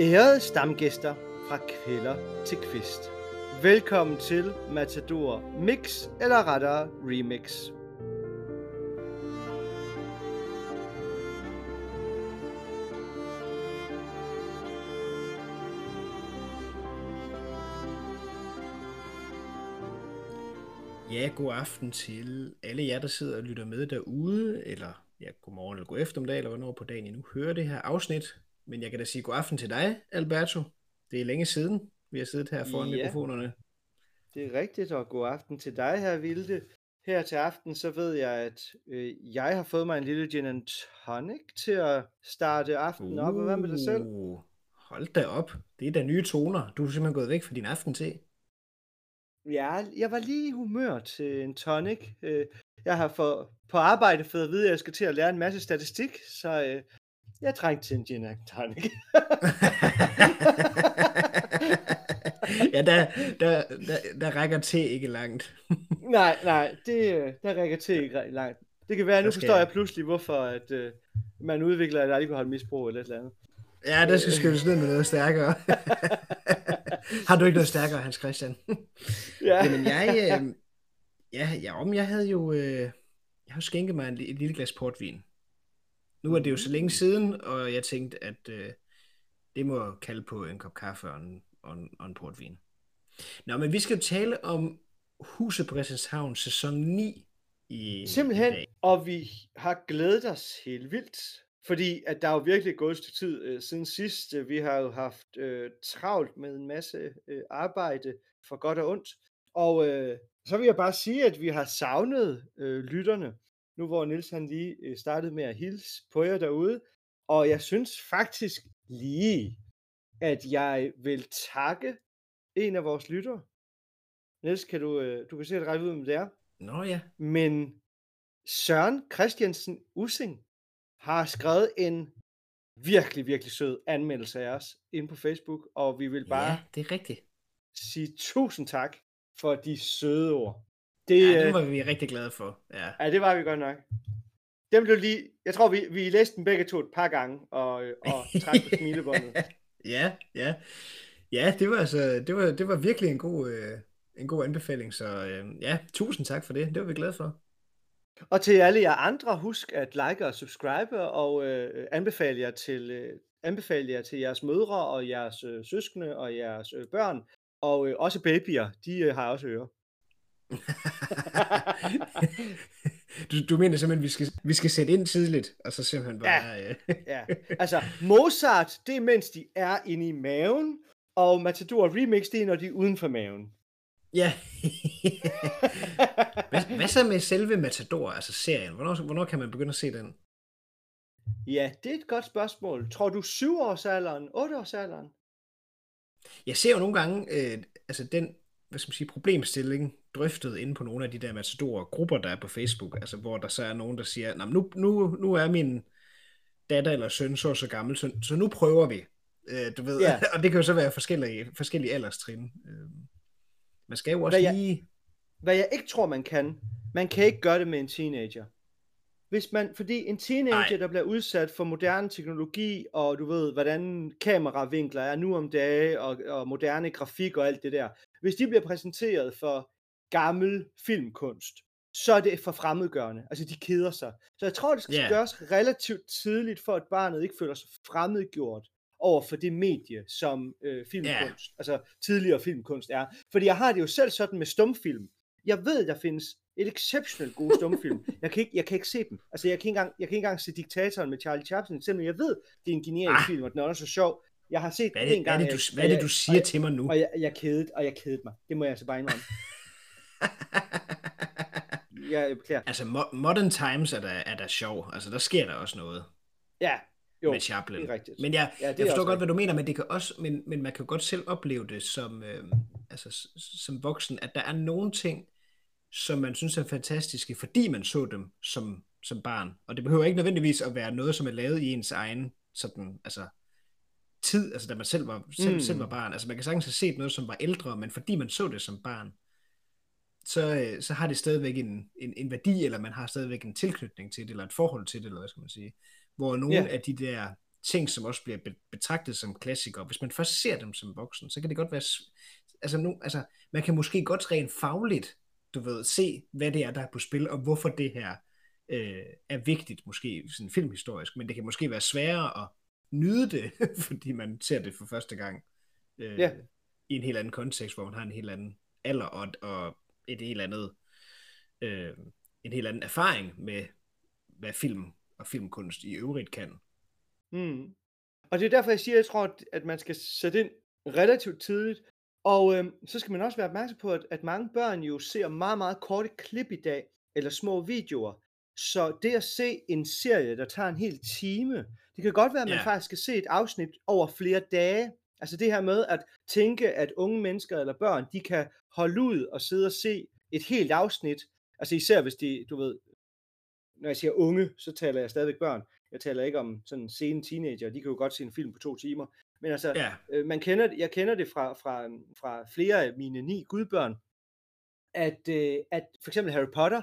Ærede stamgæster fra kvælder til kvist. Velkommen til Matador Mix, eller rettere Remix. Ja, god aften til alle jer, der sidder og lytter med derude, eller ja, god morgen eller god eftermiddag, eller hvornår på dagen I nu hører det her afsnit. Men jeg kan da sige god aften til dig, Alberto. Det er længe siden, vi har siddet her foran Ja. mikrofonerne. Det er rigtigt, og god aften til dig her, Vilde. Her til aften, så ved jeg, at øh, jeg har fået mig en lille gin and tonic til at starte aftenen op. Og hvad med dig selv? Uh, Hold da op. Det er da nye toner. Du er simpelthen gået væk fra din aftente. Ja, jeg var lige i humør til en tonic. Øh, Jeg har for, på arbejde fået at vide, at jeg skal til at lære en masse statistik, så øh, jeg trængte til en gin and tonic. ja, der, der, der, der rækker te ikke langt. nej, nej, det, øh, der rækker til ikke langt. Det kan være, at nu forstår jeg pludselig, hvorfor at, øh, man udvikler et alkoholmisbrug eller et eller andet. Ja, der skal skyldes ned med noget stærkere. Har du ikke noget stærkere, Hans Christian? Ja. Jamen, jeg, øh, ja, ja, om jeg havde jo, øh, jeg har skænket mig et lille glas portvin. Nu er det jo så længe siden, og jeg tænkte, at øh, det må kalde på en kop kaffe og en, og en, og en portvin. Nå, men vi skal jo tale om Huset på Christianshavn, sæson 9 i, i Simpelthen, dag. og vi har glædet os helt vildt. Fordi at der er jo virkelig gået et tid øh, siden sidst. Øh, Vi har jo haft øh, travlt med en masse øh, arbejde for godt og ondt. Og øh, så vil jeg bare sige, at vi har savnet øh, lytterne. Nu hvor Nils han lige øh, startede med at hilse på jer derude. Og jeg synes faktisk lige, at jeg vil takke en af vores lyttere. Niels, kan du, øh, du kan sikkert række ud med det er. Nå ja, Men Søren Christiansen Using har skrevet en virkelig, virkelig sød anmeldelse af os inde på Facebook, og vi vil bare ja, det er rigtigt. sige tusind tak for de søde ord. Det, Ja, det var vi rigtig glade for. Ja. ja, det var vi godt nok. Dem blev lige, jeg tror, vi, vi læste den begge to et par gange, og, øh, og trak på smilebåndet. ja, ja. Ja, det var altså, det var, det var virkelig en god, øh, en god anbefaling, så øh, ja, tusind tak for det. Det var vi glade for. Og til alle jer andre, husk at like og subscribe, og øh, anbefale, jer til, øh, anbefale jer til jeres mødre og jeres øh, søskende og jeres øh, børn, og øh, også babyer, de øh, har også ører. Du, du mener simpelthen, vi skal, vi skal sætte ind tidligt, og så simpelthen bare... Ja. Øh, Ja, altså Mozart, det er mens de er inde i maven, og Matador Remix, det er når de er uden for maven. ja. hvad, hvad så med selve Matador, altså serien? Hvornår, hvornår kan man begynde at se den? Ja, det er et godt spørgsmål. Tror du 7-årsalderen, 8-årsalderen? Jeg ser jo nogle gange, øh, altså den, hvad skal man sige, problemstilling drøftet inde på nogle af de der Matador-grupper, der er på Facebook, altså hvor der så er nogen, der siger, "Nå, men nu, nu, nu er min datter eller søn så så gammel, så, så nu prøver vi. Øh, du ved, Ja. og det kan jo så være forskellige, forskellige alderstrin. Øh, man skal jo også Hvad jeg- lige... Hvad jeg ikke tror, man kan, man kan ikke gøre det med en teenager. Hvis man, fordi en teenager, Nej. der bliver udsat for moderne teknologi, og du ved, hvordan kameravinkler er nu om dage, og, og moderne grafik og alt det der. Hvis de bliver præsenteret for gammel filmkunst, så er det for fremmedgørende. Altså, de keder sig. Så jeg tror, det skal Ja. gøres relativt tidligt, for at barnet ikke føler sig fremmedgjort over for det medie, som øh, filmkunst, altså tidligere filmkunst er. Fordi jeg har det jo selv sådan med stumfilm. Jeg ved, der findes et exceptionelt gode stumfilm. Jeg kan ikke, jeg kan ikke se dem. Altså, jeg kan, ikke engang, jeg kan ikke engang se Diktatoren med Charlie Chaplin, selvom jeg ved, det er en genial Ah. film, og den er også så sjov. Jeg har set Hvad er det, en hvad er gang. det, du, jeg- hvad er det, du jeg- siger og til mig nu? jeg, og jeg, jeg kedede, og jeg kedede mig. Det må jeg altså bare indrømme. Jeg beklager. altså, mo- Modern Times er der, er der sjov. Altså, der sker der også noget Ja, jo, med Chaplin. det er rigtigt. Men jeg, Ja, ja, jeg forstår godt, hvad du mener, men, det kan også, men, men man kan jo godt selv opleve det som, øh, altså, som voksen, at der er nogle ting, som man synes er fantastiske, fordi man så dem som, som barn. Og det behøver ikke nødvendigvis at være noget, som er lavet i ens egen sådan, altså, tid, altså da man selv var, selv, Mm. selv var barn. Altså man kan sagtens have set noget, som var ældre, men fordi man så det som barn, så, øh, så har det stadigvæk en, en, en værdi, eller man har stadigvæk en tilknytning til det, eller et forhold til det, eller hvad skal man sige. Hvor nogle Ja. af de der ting, som også bliver betragtet som klassikere. Hvis man først ser dem som voksen, så kan det godt være... Altså, nu, altså, man kan måske godt rent fagligt, du ved, se, hvad det er, der er på spil, og hvorfor det her øh, er vigtigt, måske sådan filmhistorisk, men det kan måske være sværere at nyde det, fordi man ser det for første gang øh, ja. i en helt anden kontekst, hvor man har en helt anden alder og, og et helt andet øh, en helt anden erfaring med, hvad film og filmkunst i øvrigt kan. Mm. Og det er derfor, jeg siger, at jeg tror, at man skal sætte ind relativt tidligt. Og øh, så skal man også være opmærksom på, at, at mange børn jo ser meget, meget korte klip i dag, eller små videoer. Så det at se en serie, der tager en hel time, det kan godt være, at man yeah. faktisk skal se et afsnit over flere dage. Altså det her med at tænke, at unge mennesker eller børn, de kan holde ud og sidde og se et helt afsnit. Altså især hvis de, du ved, når jeg siger unge, så taler jeg stadigvæk børn. Jeg taler ikke om sådan sene teenager, de kan jo godt se en film på to timer. Men altså, ja. øh, man kender, jeg kender det fra, fra, fra flere af mine ni gudbørn, at, øh, at for eksempel Harry Potter,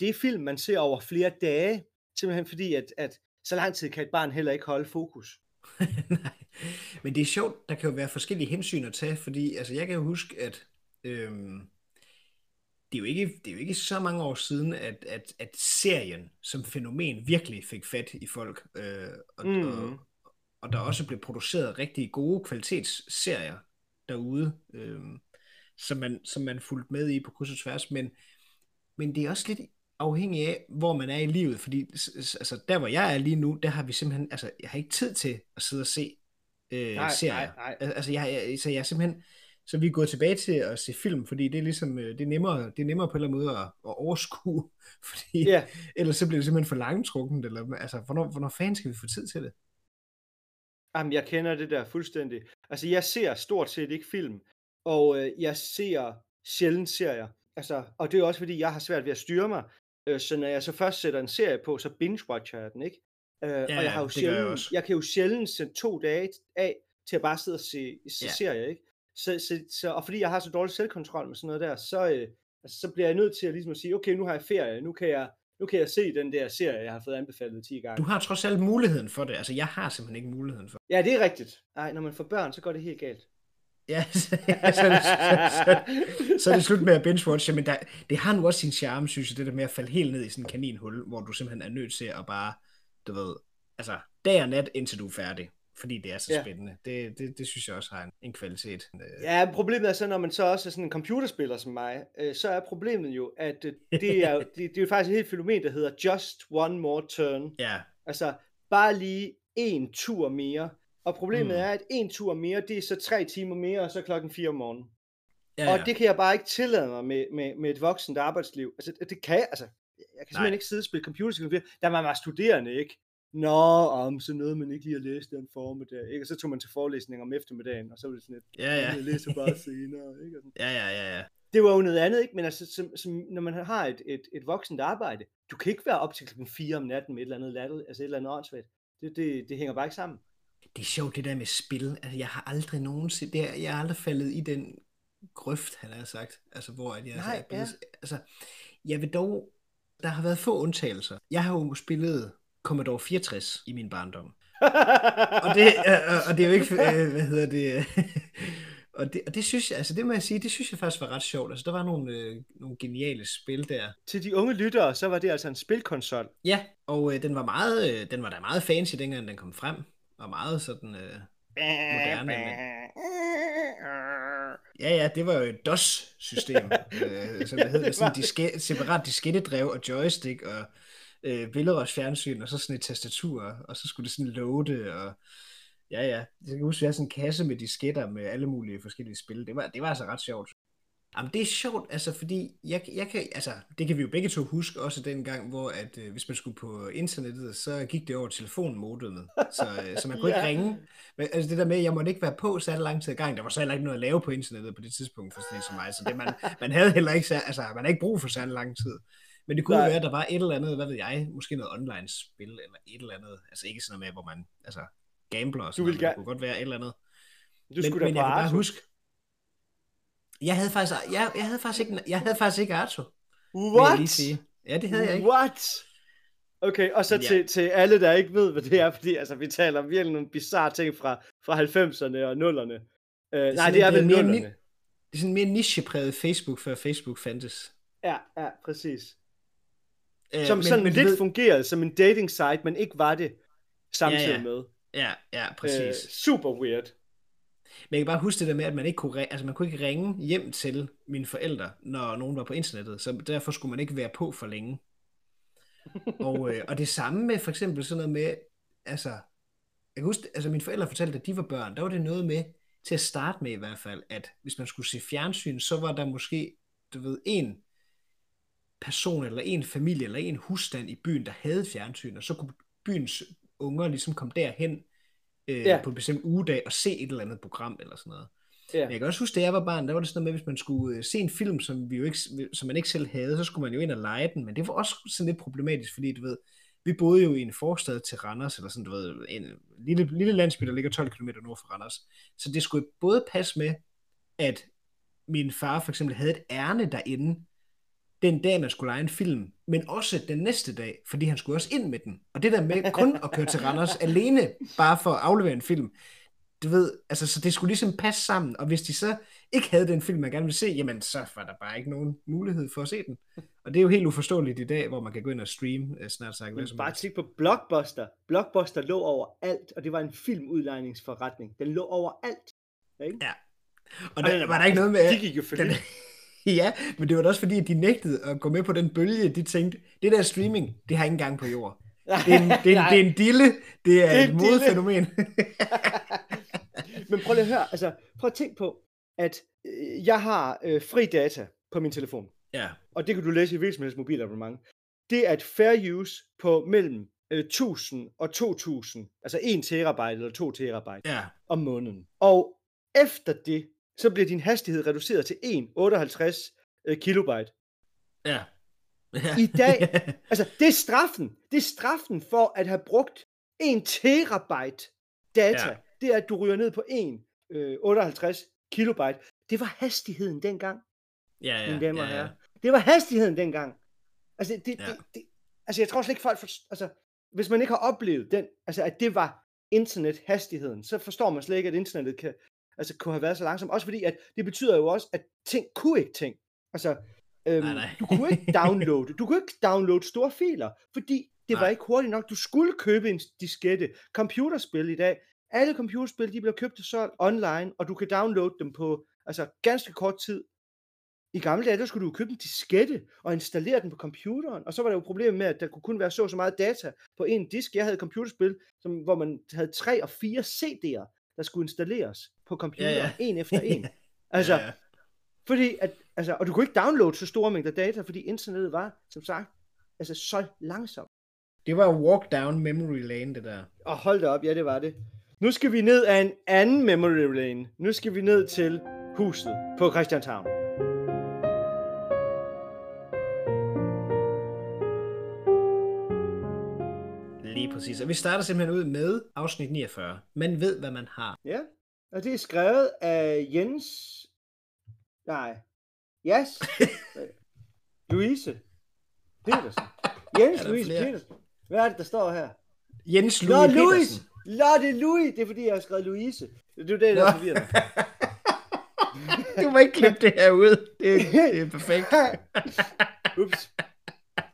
det er film, man ser over flere dage, simpelthen fordi, at, at så lang tid kan et barn heller ikke holde fokus. Nej, men det er sjovt, der kan jo være forskellige hensyn at tage, fordi altså, jeg kan jo huske, at øhm, det, er jo ikke, det er jo ikke så mange år siden, at, at, at serien som fænomen virkelig fik fat i folk, øh, og, mm. og, og der også blev produceret rigtig gode kvalitetsserier derude, øh, som, man, som man fulgte med i på kryds og tværs, men, men det er også lidt afhængig af, hvor man er i livet, fordi altså, der hvor jeg er lige nu, der har vi simpelthen, altså jeg har ikke tid til at sidde og se øh, nej, serier. Nej, nej. Altså jeg, jeg, så jeg er simpelthen, så vi er gået tilbage til at se film, fordi det er ligesom, øh, det er nemmere, det er nemmere på en eller anden måde at, at overskue, fordi yeah. ellers så bliver det simpelthen for langtrukkent, eller altså, hvornår, hvornår fanden skal vi få tid til det? Jamen, jeg kender det der fuldstændig. Altså, jeg ser stort set ikke film, og øh, jeg ser sjældent serier. Altså, og det er også fordi, jeg har svært ved at styre mig. Øh, så når jeg så først sætter en serie på, så binge-watcher jeg den, ikke? Øh, ja, og jeg, har jo sjældent, jeg, jeg kan jo sjældent sætte to dage af til at bare sidde og se, se ja. serier, ikke? Så, så, så, og fordi jeg har så dårlig selvkontrol med sådan noget der, så, øh, altså, så bliver jeg nødt til at, ligesom at sige, okay, nu har jeg ferie, nu kan jeg, nu kan jeg se den der serie, jeg har fået anbefalet 10 gange. Du har trods alt muligheden for det. Altså, jeg har simpelthen ikke muligheden for det. Ja, det er rigtigt. Nej, når man får børn, så går det helt galt. Ja, så, så, så, så, så er det slut med at binge-watche, men der, det har nu også sin charme, synes jeg, det der med at falde helt ned i sådan en kaninhul, hvor du simpelthen er nødt til at bare, du ved, altså dag og nat, indtil du er færdig fordi det er så ja. spændende. Det, det, det synes jeg også har en, en kvalitet. Øh. Ja, problemet er så, når man så også er sådan en computerspiller som mig, øh, så er problemet jo, at øh, det, er, det, det er jo faktisk et helt fænomen, der hedder just one more turn. Ja. Altså, bare lige en tur mere. Og problemet mm. er, at en tur mere, det er så tre timer mere, og så klokken 4 om morgenen. Ja, ja. Og det kan jeg bare ikke tillade mig med, med, med et voksent arbejdsliv. Altså, det kan jeg, altså, jeg kan simpelthen Nej. ikke sidde og spille computerspil. Der var man studerende, ikke? Nå, om så noget man ikke lige har læst den formiddag, ikke? Og så tog man til forelæsning om eftermiddagen, og så var det sådan et, ja, ja. jeg læser bare senere, ikke? Og sådan. Ja, ja, ja, ja. Det var jo noget andet, ikke? Men altså, som, som, når man har et, et, et voksent arbejde, du kan ikke være op til klokken 4 om natten med et eller andet lattel, altså et eller andet åndssvagt. Det, det, det hænger bare ikke sammen. Det er sjovt, det der med spil. Altså, jeg har aldrig nogensinde, det er, jeg har aldrig faldet i den grøft, han har sagt. Altså, hvor at jeg Nej, ja. altså, jeg vil dog, der har været få undtagelser. Jeg har jo spillet Commodore 64 i min barndom. og, det, øh, og det er jo ikke, øh, hvad hedder det, og det, og det synes jeg, altså det må jeg sige, det synes jeg faktisk var ret sjovt. Altså der var nogle, øh, nogle geniale spil der. Til de unge lyttere, så var det altså en spilkonsol. Ja, og øh, den var meget, øh, den var da meget fancy, dengang den kom frem. Og meget sådan øh, moderne. Men... Ja, ja, det var jo et DOS-system, øh, som det hed, sådan diske, separat diskettedrev og joystick og øh, billedrørs fjernsyn, og så sådan et tastatur, og så skulle det sådan loade, og ja, ja. Jeg kan huske, vi havde sådan en kasse med disketter med alle mulige forskellige spil. Det var, det var altså ret sjovt. Jamen, det er sjovt, altså, fordi jeg, jeg kan, altså, det kan vi jo begge to huske også den gang, hvor at, øh, hvis man skulle på internettet, så gik det over telefonmodemet, så, øh, så man kunne ja. ikke ringe. Men, altså det der med, at jeg måtte ikke være på så lang tid i gang, der var så heller ikke noget at lave på internettet på det tidspunkt, for sådan som mig, så det, man, man havde heller ikke, altså, man havde ikke brug for så lang tid. Men det kunne Nej. være, at der var et eller andet, hvad ved jeg, måske noget online-spil, eller et eller andet, altså ikke sådan noget med, hvor man, altså, gambler og sådan du noget, det kunne godt være et eller andet. Du men, skulle men jeg kan bare huske, jeg havde faktisk, jeg, jeg havde faktisk ikke, jeg havde faktisk ikke Arto. What? Lige sige. Ja, det havde jeg ikke. What? Okay, og så ja. til, til alle, der ikke ved, hvad det er, fordi altså, vi taler om virkelig nogle bizarre ting fra, fra 90'erne og 0'erne. Uh, nej, det er vel øh, mere 0'erne. ni- Det er sådan mere nichepræget Facebook, før Facebook fandtes. Ja, ja, præcis. Øh, Som men- sådan men lidt ved- fungerede som en dating site, men ikke var det samtidig Ja, ja. med. Ja, ja, Øh, præcis. super weird. Men jeg kan bare huske det der med, at man ikke kunne, altså man kunne ikke ringe hjem til mine forældre, når nogen var på internettet, så derfor skulle man ikke være på for længe. Og, øh, og det samme med for eksempel sådan noget med, altså, jeg kan huske, altså mine forældre fortalte, at de var børn, der var det noget med, til at starte med i hvert fald, at hvis man skulle se fjernsyn, så var der måske, du ved, en person, eller en familie, eller en husstand i byen, der havde fjernsyn, og så kunne byens unger ligesom komme derhen øh, Ja. på en bestemt ugedag og se et eller andet program, eller sådan noget. Ja. Men jeg kan også huske, da jeg var barn, der var det sådan noget med, hvis man skulle øh, se en film, som, vi jo ikke, som man ikke selv havde, så skulle man jo ind og lege den, men det var også sådan lidt problematisk, fordi du ved, vi boede jo i en forstad til Randers, eller sådan, du ved, en lille, lille landsby, der ligger 12 km nord for Randers. Så det skulle både passe med, at min far for eksempel havde et ærne derinde, den dag, man skulle lege en film, men også den næste dag, fordi han skulle også ind med den. Og det der med kun at køre til Randers alene, bare for at aflevere en film, du ved, altså, så det skulle ligesom passe sammen, og hvis de så ikke havde den film, man gerne ville se, jamen, så var der bare ikke nogen mulighed for at se den. Og det er jo helt uforståeligt i dag, hvor man kan gå ind og streame øh, snart sagt Men bare kig på Blockbuster. Blockbuster lå over alt, og det var en filmudlejningsforretning. Den lå over alt. Ikke? Ja. Og Ej, der, var der ikke noget med... De gik jo for den. ja, men det var da også fordi, at de nægtede at gå med på den bølge. De tænkte, det der streaming, det har ingen gang på jord. Det er en, det er en, det er en dille, det er, Det er et en modefænomen. Men prøv lige at høre, altså prøv at tænke på, at øh, jeg har øh, fri data på min telefon, ja, og det kan du læse i helst mobilabonnement. Det er et fair use på mellem øh, 1000 og 2000, altså 1 terabyte eller 2 terabyte ja, om måneden. Og efter det, så bliver din hastighed reduceret til 1,58 øh, kilobyte. ja. ja. I dag, altså det er straffen. Det er straffen for at have brugt 1 terabyte data. Ja. Ja. Det er, at du ryger ned på 1, øh, 58 kilobyte. Det var hastigheden dengang, ja, ja, mine damer og ja, herrer. Det var hastigheden dengang. Altså, det, Ja. det, det, altså jeg tror slet ikke folk, for, altså, hvis man ikke har oplevet den, altså at det var internethastigheden, så forstår man slet ikke, at internettet kan, altså, kunne have været så langsomt. Også fordi, at det betyder jo også, at ting kunne ikke ting. Altså, øhm, Nej, nej. du kunne ikke downloade, du kunne ikke downloade store filer, fordi det var Nej. ikke hurtigt nok. Du skulle købe en diskette. Computerspil i dag, alle computerspil, de bliver købt og solgt online, og du kan downloade dem på altså ganske kort tid. I gamle dage, der skulle du købe en diskette og installere den på computeren, og så var der jo problemet med, at der kunne kun være så så meget data på en disk. Jeg havde et computerspil, som, hvor man havde tre og fire CD'er, der skulle installeres på computeren, Ja, ja. en efter en. Altså, ja, ja. fordi at, altså, og du kunne ikke downloade så store mængder data, fordi internettet var, som sagt, altså så langsomt. Det var walk down memory lane, det der. Og hold da op, ja det var det. Nu skal vi ned af en anden memory lane. Nu skal vi ned til huset på Christianshavn. Lige præcis. Og vi starter simpelthen ud med afsnit 49. Man ved, hvad man har. Ja, og det er skrevet af Jens... Nej. Yes. Louise. Petersen. Jens Louise flere? Petersen. Hvad er det, der står her? Jens Nå, Louis! Petersen. Nå, det er Louis! Det er fordi, jeg har skrevet Louise. Det er det, der Nå. er forvirrende. Du må ikke klippe det her ud. Det, er- det er perfekt. Ups.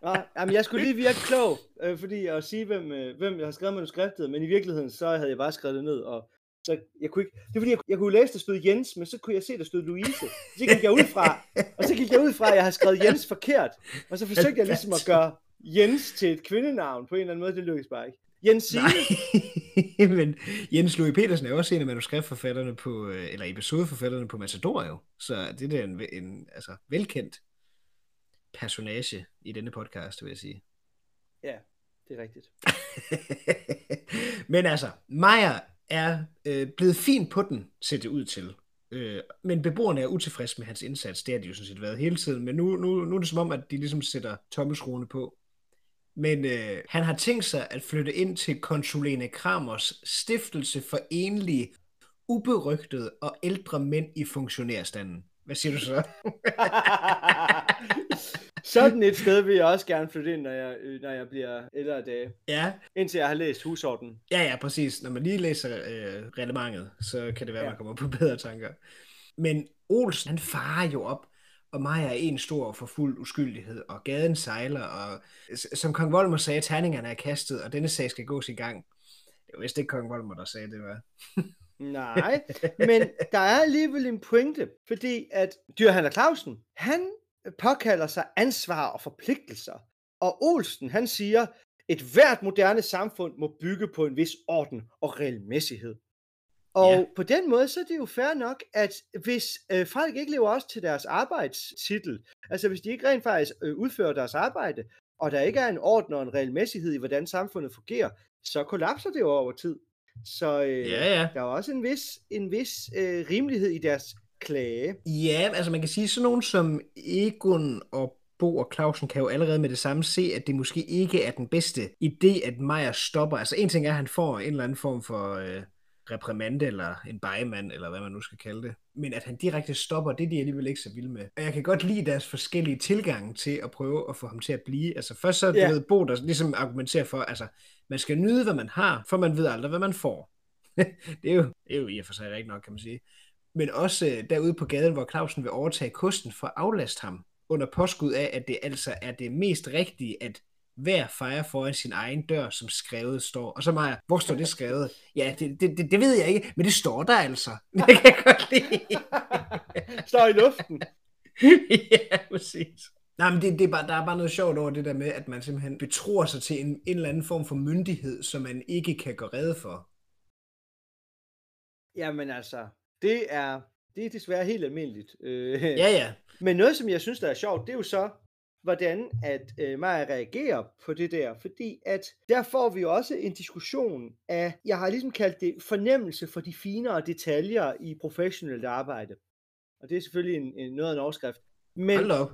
Nå, jamen, jeg skulle lige virke klog, øh, fordi at sige, hvem, øh, hvem jeg har skrevet manuskriptet, men i virkeligheden, så havde jeg bare skrevet det ned, og så jeg kunne ikke, det er fordi, jeg, jeg kunne læse, der stod Jens, men så kunne jeg se, der stod Louise. Så gik jeg ud fra, og så gik jeg ud fra, at jeg havde skrevet Jens forkert, og så forsøgte jeg ligesom at gøre Jens til et kvindenavn på en eller anden måde, det lykkedes bare ikke. Jens Signe, Nej, men Jens Louis Petersen er også en af manuskriptforfatterne på, øh, eller episodeforfatterne på Matador jo. Så det er en, en altså, velkendt personage i denne podcast, vil jeg sige. ja, det er rigtigt. men altså, Maja er øh, blevet fint på den, ser det ud til. Øh, men beboerne er utilfredse med hans indsats. Det har de jo sådan set været hele tiden. Men nu, nu, nu er det som om, at de ligesom sætter tommelsruene på. Men øh, han har tænkt sig at flytte ind til konsulene Kramers stiftelse for enlige, uberygtede og ældre mænd i funktionærstanden. Hvad siger du så? Sådan et sted vil jeg også gerne flytte ind, når jeg, øh, når jeg bliver ældre dage. Ja, Indtil jeg har læst husordenen. ja, ja, præcis. Når man lige læser øh, reglementet, så kan det være, Ja. man kommer på bedre tanker. Men Olsen, han farer jo op, og Maja er en stor for fuld uskyldighed, og gaden sejler, og som kong Volmer sagde, terningerne er kastet, og denne sag skal gå sin gang. Det var vist ikke kong Volmer, der sagde det, var. Nej, men der er alligevel en pointe, fordi at Dyrhandler Clausen, han påkalder sig ansvar og forpligtelser. Og Olsen, han siger, et hvert moderne samfund må bygge på en vis orden og regelmæssighed. Og Ja. på den måde, så er det jo fair nok, at hvis øh, folk ikke lever også til deres arbejdstitel, altså hvis de ikke rent faktisk øh, udfører deres arbejde, og der ikke er en orden og en regelmæssighed i, hvordan samfundet fungerer, så kollapser det jo over tid. Så øh, Ja, ja. der er også en vis, en vis øh, rimelighed i deres klage. Ja, altså man kan sige, sådan nogen som Egon og Bo og Clausen kan jo allerede med det samme se, at det måske ikke er den bedste idé, at Meyer stopper. Altså en ting er, at han får en eller anden form for øh, reprimande, eller en bejemand, eller hvad man nu skal kalde det. Men at han direkte stopper, det er de alligevel ikke så vilde med. Og jeg kan godt lide deres forskellige tilgange til at prøve at få ham til at blive. Altså først så, Ja. ved, Bo, der ligesom argumenterer for, altså man skal nyde, hvad man har, for man ved aldrig, hvad man får. det, er jo, det er jo i og for sig rigtigt nok, kan man sige men også øh, derude på gaden, hvor Clausen vil overtage kosten for at aflaste ham, under påskud af, at det altså er det mest rigtige, at hver fejre foran sin egen dør, som skrevet står. Og så Maja, hvor står det skrevet? Ja, det, det, det, det ved jeg ikke, men det står der altså. Det kan jeg godt lide. Står i luften. ja, præcis. Nej, men det, det er bare, der er bare noget sjovt over det der med, at man simpelthen betror sig til en, en eller anden form for myndighed, som man ikke kan gå redde for. Jamen altså, det er, det er desværre helt almindeligt. Øh, Ja, ja. Men noget, som jeg synes, der er sjovt, det er jo så, hvordan at øh, Maja reagerer på det der, fordi at der får vi også en diskussion af, jeg har ligesom kaldt det fornemmelse for de finere detaljer i professionelt arbejde. Og det er selvfølgelig en, en, noget af en overskrift. Men op.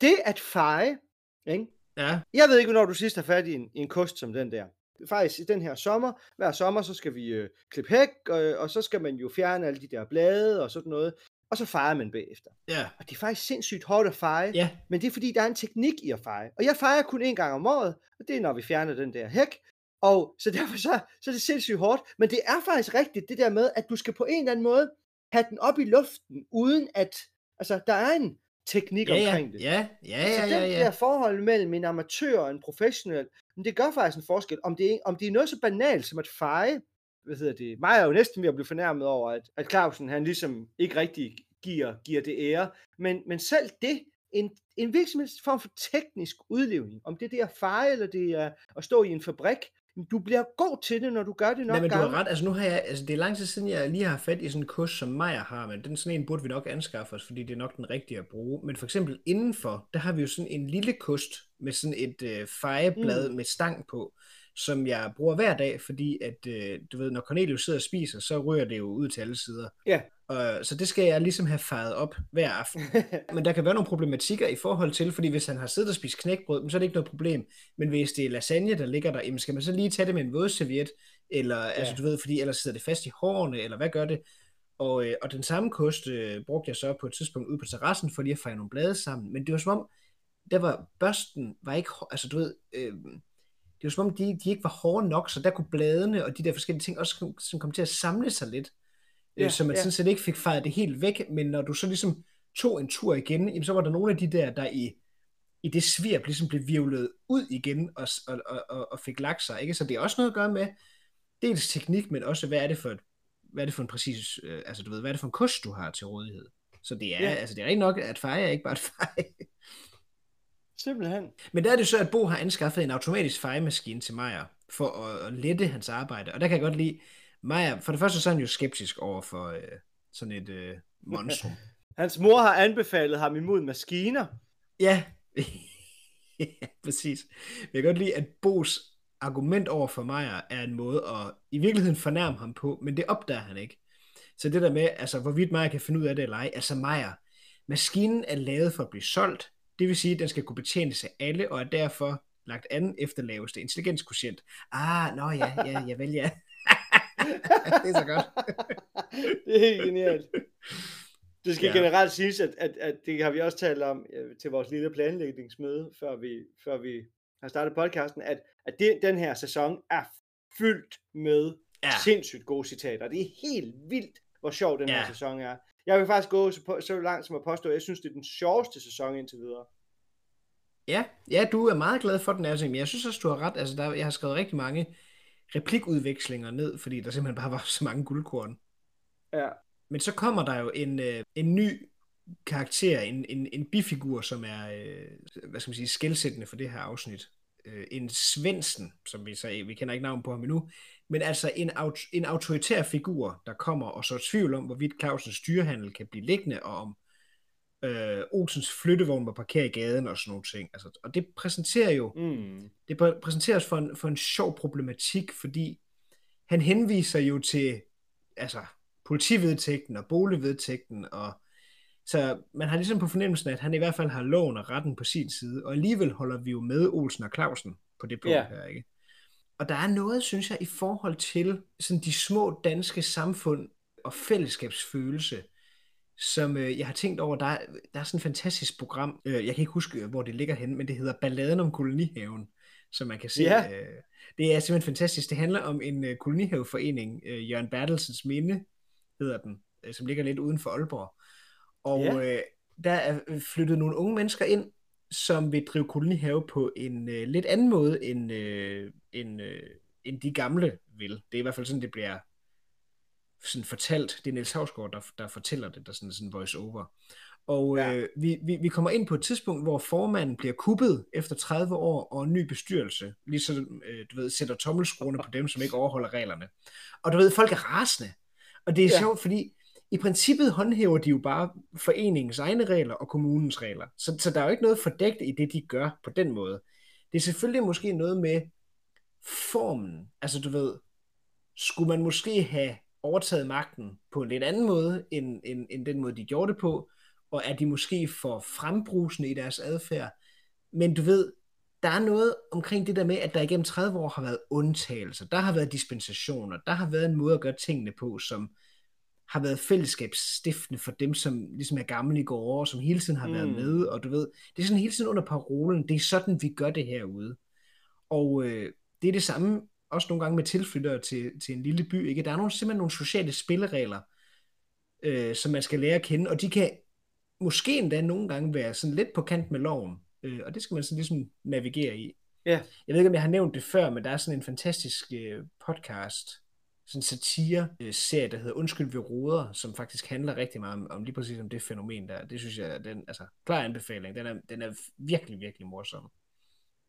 det at feje, ikke? Ja, Jeg ved ikke, hvornår du sidst har fat i en, en kost som den der. Faktisk i den her sommer, hver sommer, så skal vi øh, klippe hæk, øh, og så skal man jo fjerne alle de der blade og sådan noget, og så fejrer man bagefter. ja, Og det er faktisk sindssygt hårdt at feje, ja. men det er fordi, der er en teknik i at feje. Og jeg fejer kun en gang om året, og det er, når vi fjerner den der hæk. Og så derfor så, så er det sindssygt hårdt. Men det er faktisk rigtigt, det der med, at du skal på en eller anden måde have den op i luften, uden at, altså der er en teknik Ja, ja, omkring det. ja, ja, Så ja, ja, den ja. der forhold mellem en amatør og en professionel, men det gør faktisk en forskel. Om det, er, om det er noget så banalt som at feje, hvad hedder det, mig er jo næsten ved at blive fornærmet over, at, at Clausen han ligesom ikke rigtig giver, giver det ære, men, men selv det, en, en virksomhedsform for teknisk udlevning, om det er det at feje, eller det er at stå i en fabrik, du bliver god til det, når du gør det nok Nej, men du har ret. Altså nu har jeg, altså det er lang tid siden, jeg lige har fat i sådan en kurs, som Maja har, men den sådan en burde vi nok anskaffe os, fordi det er nok den rigtige at bruge. Men for eksempel indenfor, der har vi jo sådan en lille kost med sådan et øh, fejeblad mm. med stang på, som jeg bruger hver dag, fordi at, øh, du ved, når Cornelius sidder og spiser, så rører det jo ud til alle sider. Ja. Og, så det skal jeg ligesom have fejret op hver aften. Men der kan være nogle problematikker i forhold til, fordi hvis han har siddet og spist knækbrød, så er det ikke noget problem. Men hvis det er lasagne, der ligger der, jamen skal man så lige tage det med en vådserviet, eller ja. altså du ved, fordi ellers sidder det fast i hårene, eller hvad gør det? Og, øh, og den samme kost øh, brugte jeg så på et tidspunkt ude på terrassen, for lige at fejre nogle blade sammen. Men det var som om, der var børsten, var ikke, altså du ved, øh, det var som om, de, de ikke var hårde nok, så der kunne bladene og de der forskellige ting også sådan kom til at samle sig lidt. Ja, Ja, så man ja. sådan set ikke fik fejret det helt væk, men når du så ligesom tog en tur igen, jamen, så var der nogle af de der, der i, i det svirp ligesom blev virvlet ud igen og, og, og, og, fik lagt sig. Ikke? Så det er også noget at gøre med dels teknik, men også hvad er det for, et- hvad er det for en præcis, øh, altså du ved, hvad er det for en kost, du har til rådighed. Så det er, ja. Altså det er rigtig nok, at feje er ikke bare et feje. Simpelthen. Men der er det så, at Bo har anskaffet en automatisk fejemaskine til Majer, for at, lette hans arbejde. Og der kan jeg godt lide, Majer, for det første så er han jo skeptisk over for øh, sådan et øh, monstrum. Hans mor har anbefalet ham imod maskiner. ja, ja, præcis. Men jeg kan godt lide, at Bos argument over for Majer er en måde at i virkeligheden fornærme ham på, men det opdager han ikke. Så det der med, altså hvorvidt Majer kan finde ud af det eller ej, altså Majer, maskinen er lavet for at blive solgt, det vil sige, at den skal kunne betjenes af alle, og er derfor lagt an efter laveste intelligenskotient. Ah, nå ja, ja, ja vel ja. det er så godt. det er helt genialt. Det skal ja. generelt siges, at, at, at det har vi også talt om øh, til vores lille planlægningsmøde, før vi, før vi har startet podcasten, at, at det, den her sæson er fyldt med ja. sindssygt gode citater. Det er helt vildt, hvor sjov den ja. her sæson er. Jeg vil faktisk gå så, på, så langt som at påstå, at jeg synes, det er den sjoveste sæson indtil videre. Ja, ja, du er meget glad for den her ting, men jeg synes også, du har ret. Altså, der, jeg har skrevet rigtig mange replikudvekslinger ned, fordi der simpelthen bare var så mange guldkorn. Ja. Men så kommer der jo en, øh, en ny karakter, en, en, en bifigur, som er, øh, hvad skal man sige, skældsættende for det her afsnit. Øh, en Svendsen, som vi sagde, vi kender ikke navn på ham endnu, men altså en, aut- en autoritær figur, der kommer og så tvivl om, hvorvidt Clausens styrehandel kan blive liggende, og om øh, Olsens flyttevogn må parkere i gaden og sådan nogle ting. Altså, og det præsenterer jo, mm. det præsenteres for en, for en sjov problematik, fordi han henviser jo til altså, politivedtægten og boligvedtægten, og så man har ligesom på fornemmelsen, at han i hvert fald har loven og retten på sin side, og alligevel holder vi jo med Olsen og Clausen på det punkt yeah. her, ikke? Og der er noget, synes jeg, i forhold til sådan de små danske samfund og fællesskabsfølelse, som øh, jeg har tænkt over, der er, der er sådan et fantastisk program, øh, jeg kan ikke huske, hvor det ligger henne, men det hedder Balladen om kolonihaven, som man kan se. Ja. Øh, det er simpelthen fantastisk. Det handler om en øh, kolonihaveforening, øh, Jørgen Bertelsens Minde hedder den, øh, som ligger lidt uden for Aalborg. Og ja. øh, der er flyttet nogle unge mennesker ind, som vil drive kolonihave på en øh, lidt anden måde, end, øh, end, øh, end de gamle vil. Det er i hvert fald sådan, det bliver sådan fortalt. Det er Niels Havsgaard, der, der fortæller det, der sådan sådan voice over. Og ja. øh, vi, vi, vi kommer ind på et tidspunkt, hvor formanden bliver kuppet efter 30 år og en ny bestyrelse, ligesom øh, du ved, sætter tommelskruerne på dem, som ikke overholder reglerne. Og du ved, folk er rasende. Og det er ja. sjovt, fordi i princippet håndhæver de jo bare foreningens egne regler og kommunens regler. Så, så der er jo ikke noget fordækt i det, de gør på den måde. Det er selvfølgelig måske noget med formen. Altså du ved, skulle man måske have overtaget magten på en lidt anden måde, end, end, end den måde, de gjorde det på, og er de måske for frembrusende i deres adfærd. Men du ved, der er noget omkring det der med, at der igennem 30 år har været undtagelser, der har været dispensationer, der har været en måde at gøre tingene på, som har været fællesskabsstiftende for dem, som ligesom er gamle i går, som hele tiden har mm. været med, og du ved, det er sådan hele tiden under parolen, det er sådan, vi gør det herude. Og øh, det er det samme også nogle gange med tilflyttere til, til en lille by, ikke? Der er nogle, simpelthen nogle sociale spilleregler, øh, som man skal lære at kende, og de kan måske endda nogle gange være sådan lidt på kant med loven, øh, og det skal man sådan ligesom navigere i. Ja. Jeg ved ikke, om jeg har nævnt det før, men der er sådan en fantastisk øh, podcast, sådan satire-serie, der hedder Undskyld, vi råder, som faktisk handler rigtig meget om, om lige præcis om det fænomen der. Det synes jeg, den, altså, klar anbefaling. Den er, den er virkelig, virkelig morsom.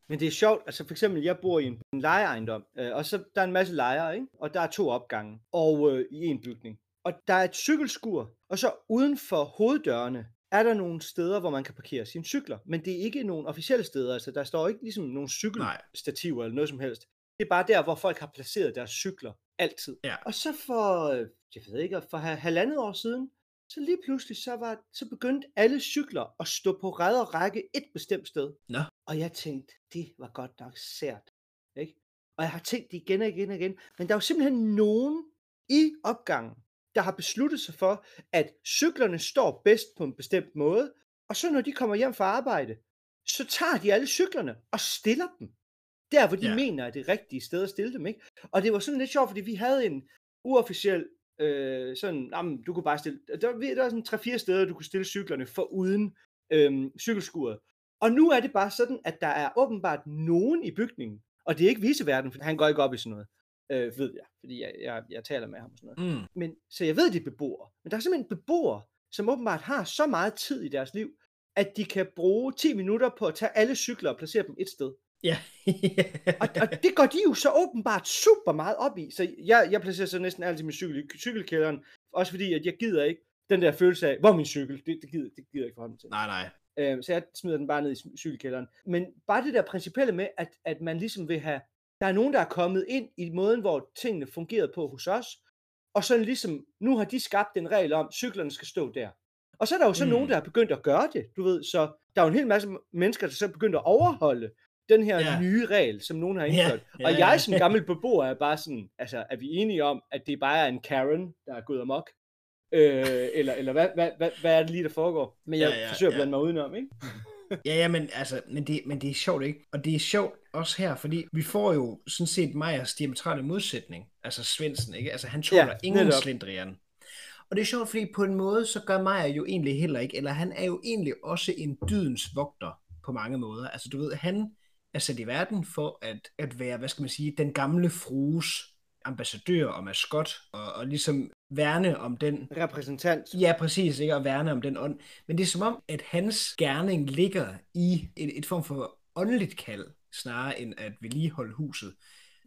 Men det er sjovt, altså for eksempel, jeg bor i en, en lejeejendom, øh, og så der er en masse lejere, ikke? og der er to opgange og øh, i en bygning. Og der er et cykelskur, og så uden for hoveddørene er der nogle steder, hvor man kan parkere sine cykler. Men det er ikke nogen officielle steder, altså der står ikke ligesom nogle cykelstativer eller noget som helst. Det er bare der, hvor folk har placeret deres cykler altid. Ja. Og så for, jeg ved ikke, for halvandet år siden, så lige pludselig, så, var, så begyndte alle cykler at stå på ræd og række et bestemt sted. Nå. Og jeg tænkte, det var godt nok sært. Ikke? Og jeg har tænkt det igen og igen og igen. Men der er jo simpelthen nogen i opgangen, der har besluttet sig for, at cyklerne står bedst på en bestemt måde, og så når de kommer hjem fra arbejde, så tager de alle cyklerne og stiller dem. Der, hvor de ja. mener, at det er rigtige sted at stille dem. Ikke? Og det var sådan lidt sjovt, fordi vi havde en uofficiel øh, sådan, jamen, du kunne bare stille, der, der var sådan tre-fire steder, du kunne stille cyklerne for uden øh, cykelskuret. Og nu er det bare sådan, at der er åbenbart nogen i bygningen, og det er ikke viseverden, for han går ikke op i sådan noget, øh, ved jeg, fordi jeg, jeg, jeg taler med ham og sådan noget. Mm. Men, så jeg ved, det er beboere. Men der er simpelthen beboere, som åbenbart har så meget tid i deres liv, at de kan bruge 10 minutter på at tage alle cykler og placere dem et sted. Ja. og, og det går de jo så åbenbart super meget op i. Så jeg, jeg placerer så næsten altid min cykel i cykelkælderen. Også fordi, at jeg gider ikke den der følelse af, hvor er min cykel? Det, det, gider, det gider jeg ikke forholde mig til. Nej, nej. Øhm, så jeg smider den bare ned i cykelkælderen. Men bare det der principielle med, at, at man ligesom vil have, der er nogen, der er kommet ind i måden, hvor tingene fungerede på hos os, og så ligesom, nu har de skabt en regel om, at cyklerne skal stå der. Og så er der jo så mm. nogen, der har begyndt at gøre det, du ved, så der er jo en hel masse mennesker, der så er begyndt at overholde den her yeah. nye regel, som nogen har indført. Yeah, yeah, og jeg som gammel beboer er bare sådan, altså er vi enige om, at det bare er en Karen, der er gået amok? Øh, eller eller hvad, hvad, hvad, hvad er det lige, der foregår? Men jeg Ja, ja, forsøger at blande mig udenom, ikke? Ja, ja, men, altså, men, det, men det er sjovt, ikke? Og det er sjovt også her, fordi vi får jo sådan set Meyers diametrale modsætning. Altså Svendsen, ikke? Altså han tåler Ja, ingen slendrian. Og det er sjovt, fordi på en måde, så gør Meyer jo egentlig heller ikke, eller han er jo egentlig også en dydens vogter på mange måder. Altså du ved, han er sat i verden for at, at være, hvad skal man sige, den gamle frues ambassadør og maskot, og, og ligesom værne om den Repræsentant. Ja, præcis, ikke? at værne om den ånd. Men det er som om, at hans gerning ligger i et, et form for åndeligt kald, snarere end at vedligeholde huset.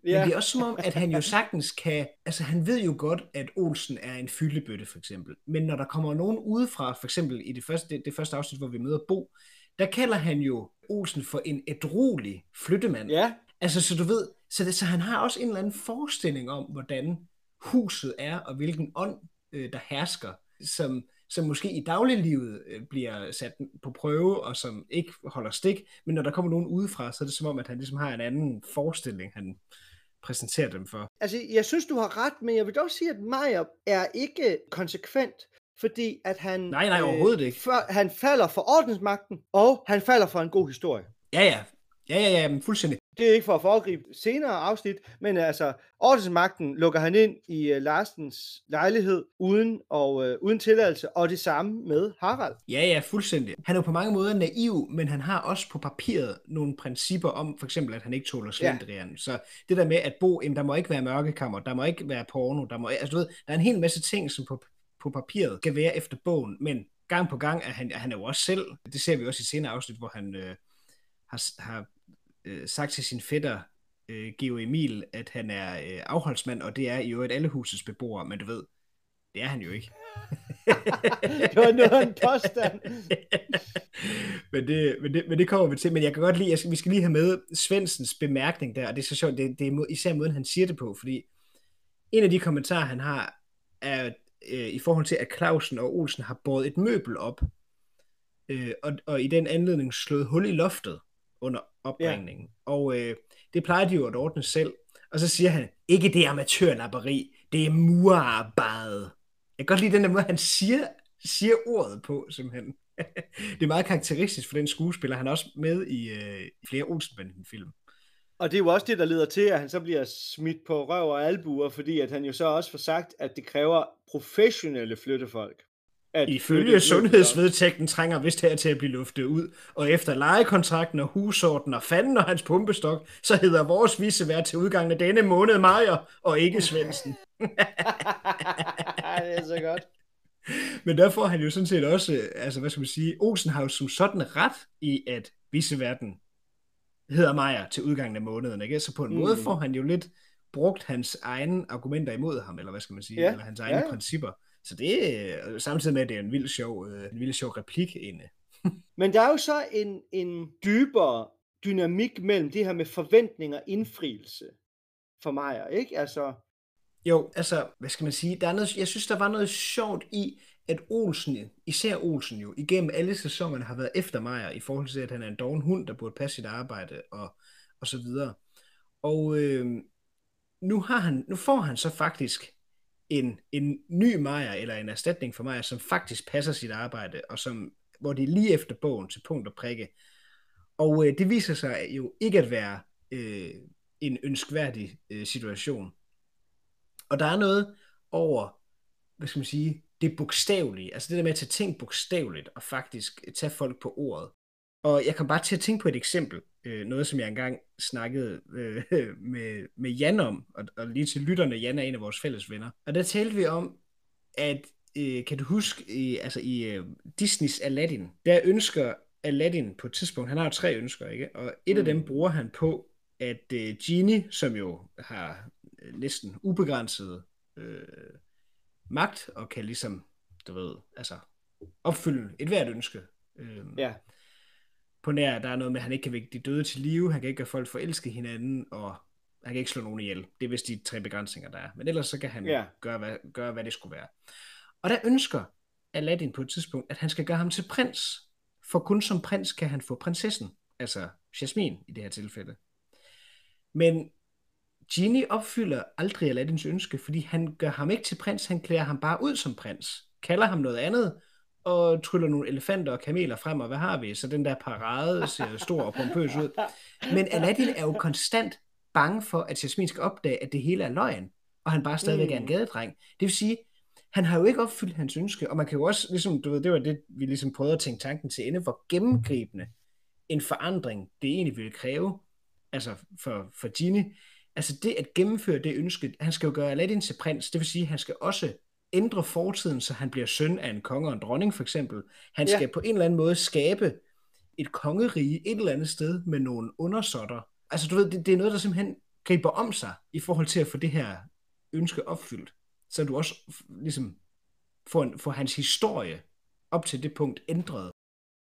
Ja. Men det er også som om, at han jo sagtens kan... Altså, han ved jo godt, at Olsen er en fyldebøtte, for eksempel. Men når der kommer nogen udefra, for eksempel i det første, det, det første afsnit, hvor vi møder Bo, der kalder han jo Olsen for en ædrolig flyttemand. Ja, Altså, så du ved, så, det, så han har også en eller anden forestilling om, hvordan huset er, og hvilken ånd, øh, der hersker, som, som måske i dagliglivet øh, bliver sat på prøve, og som ikke holder stik, men når der kommer nogen udefra, så er det som om, at han ligesom har en anden forestilling, han præsenterer dem for. altså jeg synes, du har ret, men jeg vil dog sige, at Meyer er ikke konsekvent, fordi at han... Nej, nej, overhovedet ikke. For, han falder for ordensmagten, og han falder for en god historie. Ja, ja. Ja, ja, ja, men fuldstændig. Det er ikke for at foregribe senere afsnit, men altså, ordensmagten lukker han ind i uh, Larsens lejlighed uden, og, uh, uden tilladelse, og det samme med Harald. Ja, ja, fuldstændig. Han er jo på mange måder naiv, men han har også på papiret nogle principper om, for eksempel, at han ikke tåler slendrian. Ja. Så det der med at bo, jamen, der må ikke være mørkekammer, der må ikke være porno, der må, altså du ved, der er en hel masse ting, som på, på papiret skal være efter bogen, men gang på gang er han, han er jo også selv, det ser vi også i senere afsnit, hvor han øh, har, har øh, sagt til sin fætter, øh, Geo Emil, at han er øh, afholdsmand, og det er i øvrigt alle husets beboere, men du ved, det er han jo ikke. det var noget en påstand. men, det, men, det, men det kommer vi til. Men jeg kan godt lide, at vi skal lige have med Svensens bemærkning der, og det er så sjovt, det, det er især måden, han siger det på, fordi en af de kommentarer, han har, er øh, i forhold til, at Clausen og Olsen har båret et møbel op, øh, og, og i den anledning slået hul i loftet under opringningen. Ja. Og øh, det plejer de jo at ordne selv. Og så siger han, ikke det amatørlapperi, det er murarbejde. Jeg kan godt lide den der måde, han siger, siger ordet på, simpelthen. det er meget karakteristisk for den skuespiller. Han er også med i, øh, i flere Olsenbanden-film. Og det er jo også det, der leder til, at han så bliver smidt på røv og albuer, fordi at han jo så også får sagt, at det kræver professionelle flyttefolk. At Ifølge sundhedsvedtægten trænger vist her til at blive luftet ud, og efter lejekontrakten og husorden og fanden og hans pumpestok, så hedder vores visevært til udgangen af denne måned Majer og ikke Svendsen. det er så godt. Men der får han jo sådan set også, altså hvad skal man sige, jo som sådan ret i, at viseverden hedder Majer til udgangen af måneden, ikke? Så på en mm. måde får han jo lidt brugt hans egne argumenter imod ham, eller hvad skal man sige, Ja, eller hans egne ja. principper. Så det er samtidig med, at det er en vild sjov, øh, en vild sjov replik inde. Men der er jo så en, en dybere dynamik mellem det her med forventning og indfrielse for mig, ikke? Altså, Jo, altså, hvad skal man sige, der er noget, jeg synes, der var noget sjovt i, at Olsen, især Olsen jo, igennem alle sæsonerne har været efter Meyer i forhold til, at han er en doven hund, der burde passe sit arbejde og, og så videre. Og øh, nu, har han, nu får han så faktisk en, en ny Meyer, eller en erstatning for Meyer, som faktisk passer sit arbejde, og som, hvor det er lige efter bogen til punkt og prikke. Og øh, det viser sig jo ikke at være øh, en ønskværdig øh, situation. Og der er noget over, hvad skal man sige, det bogstavelige, altså det der med at tage ting bogstaveligt og faktisk tage folk på ordet. Og jeg kan bare til at tænke på et eksempel, øh, noget som jeg engang snakkede øh, med, med Jan om, og, og lige til lytterne, Jan er en af vores fælles venner. Og der talte vi om, at øh, kan du huske, i, altså i øh, Disneys Aladdin, der ønsker Aladdin på et tidspunkt, han har jo tre ønsker, ikke? Og et mm. af dem bruger han på, at øh, Genie, som jo har øh, næsten ubegrænset øh, magt, og kan ligesom, du ved, altså opfylde et hvert ønske. Øh, ja. På nær, der er noget med, at han ikke kan vække de døde til live, han kan ikke gøre folk forelske hinanden, og han kan ikke slå nogen ihjel. Det er vist de tre begrænsninger, der er. Men ellers så kan han Ja. gøre, hvad, gøre, hvad det skulle være. Og der ønsker Aladdin på et tidspunkt, at han skal gøre ham til prins. For kun som prins kan han få prinsessen. Altså Jasmin i det her tilfælde. Men Genie opfylder aldrig Aladdins ønske, fordi han gør ham ikke til prins, han klæder ham bare ud som prins. kalder ham noget andet, og tryller nogle elefanter og kameler frem, og hvad har vi? Så den der parade ser stor og pompøs ud. Men Aladdin er jo konstant bange for, at Jasmin skal opdage, at det hele er løgn, og han bare stadigvæk er en Mm. gadedreng. Det vil sige, han har jo ikke opfyldt hans ønske, og man kan jo også, ligesom, du ved, det var det, vi ligesom prøvede at tænke tanken til ende, hvor gennemgribende en forandring det egentlig ville kræve, altså for, for Ginny. Altså det at gennemføre det ønske, han skal jo gøre Aladdin til prins, det vil sige, at han skal også ændre fortiden, så han bliver søn af en konge og en dronning for eksempel. Han Ja. skal på en eller anden måde skabe et kongerige et eller andet sted med nogle undersåtter. Altså du ved, det, det er noget, der simpelthen griber om sig i forhold til at få det her ønske opfyldt. Så du også ligesom får, en, får hans historie op til det punkt ændret.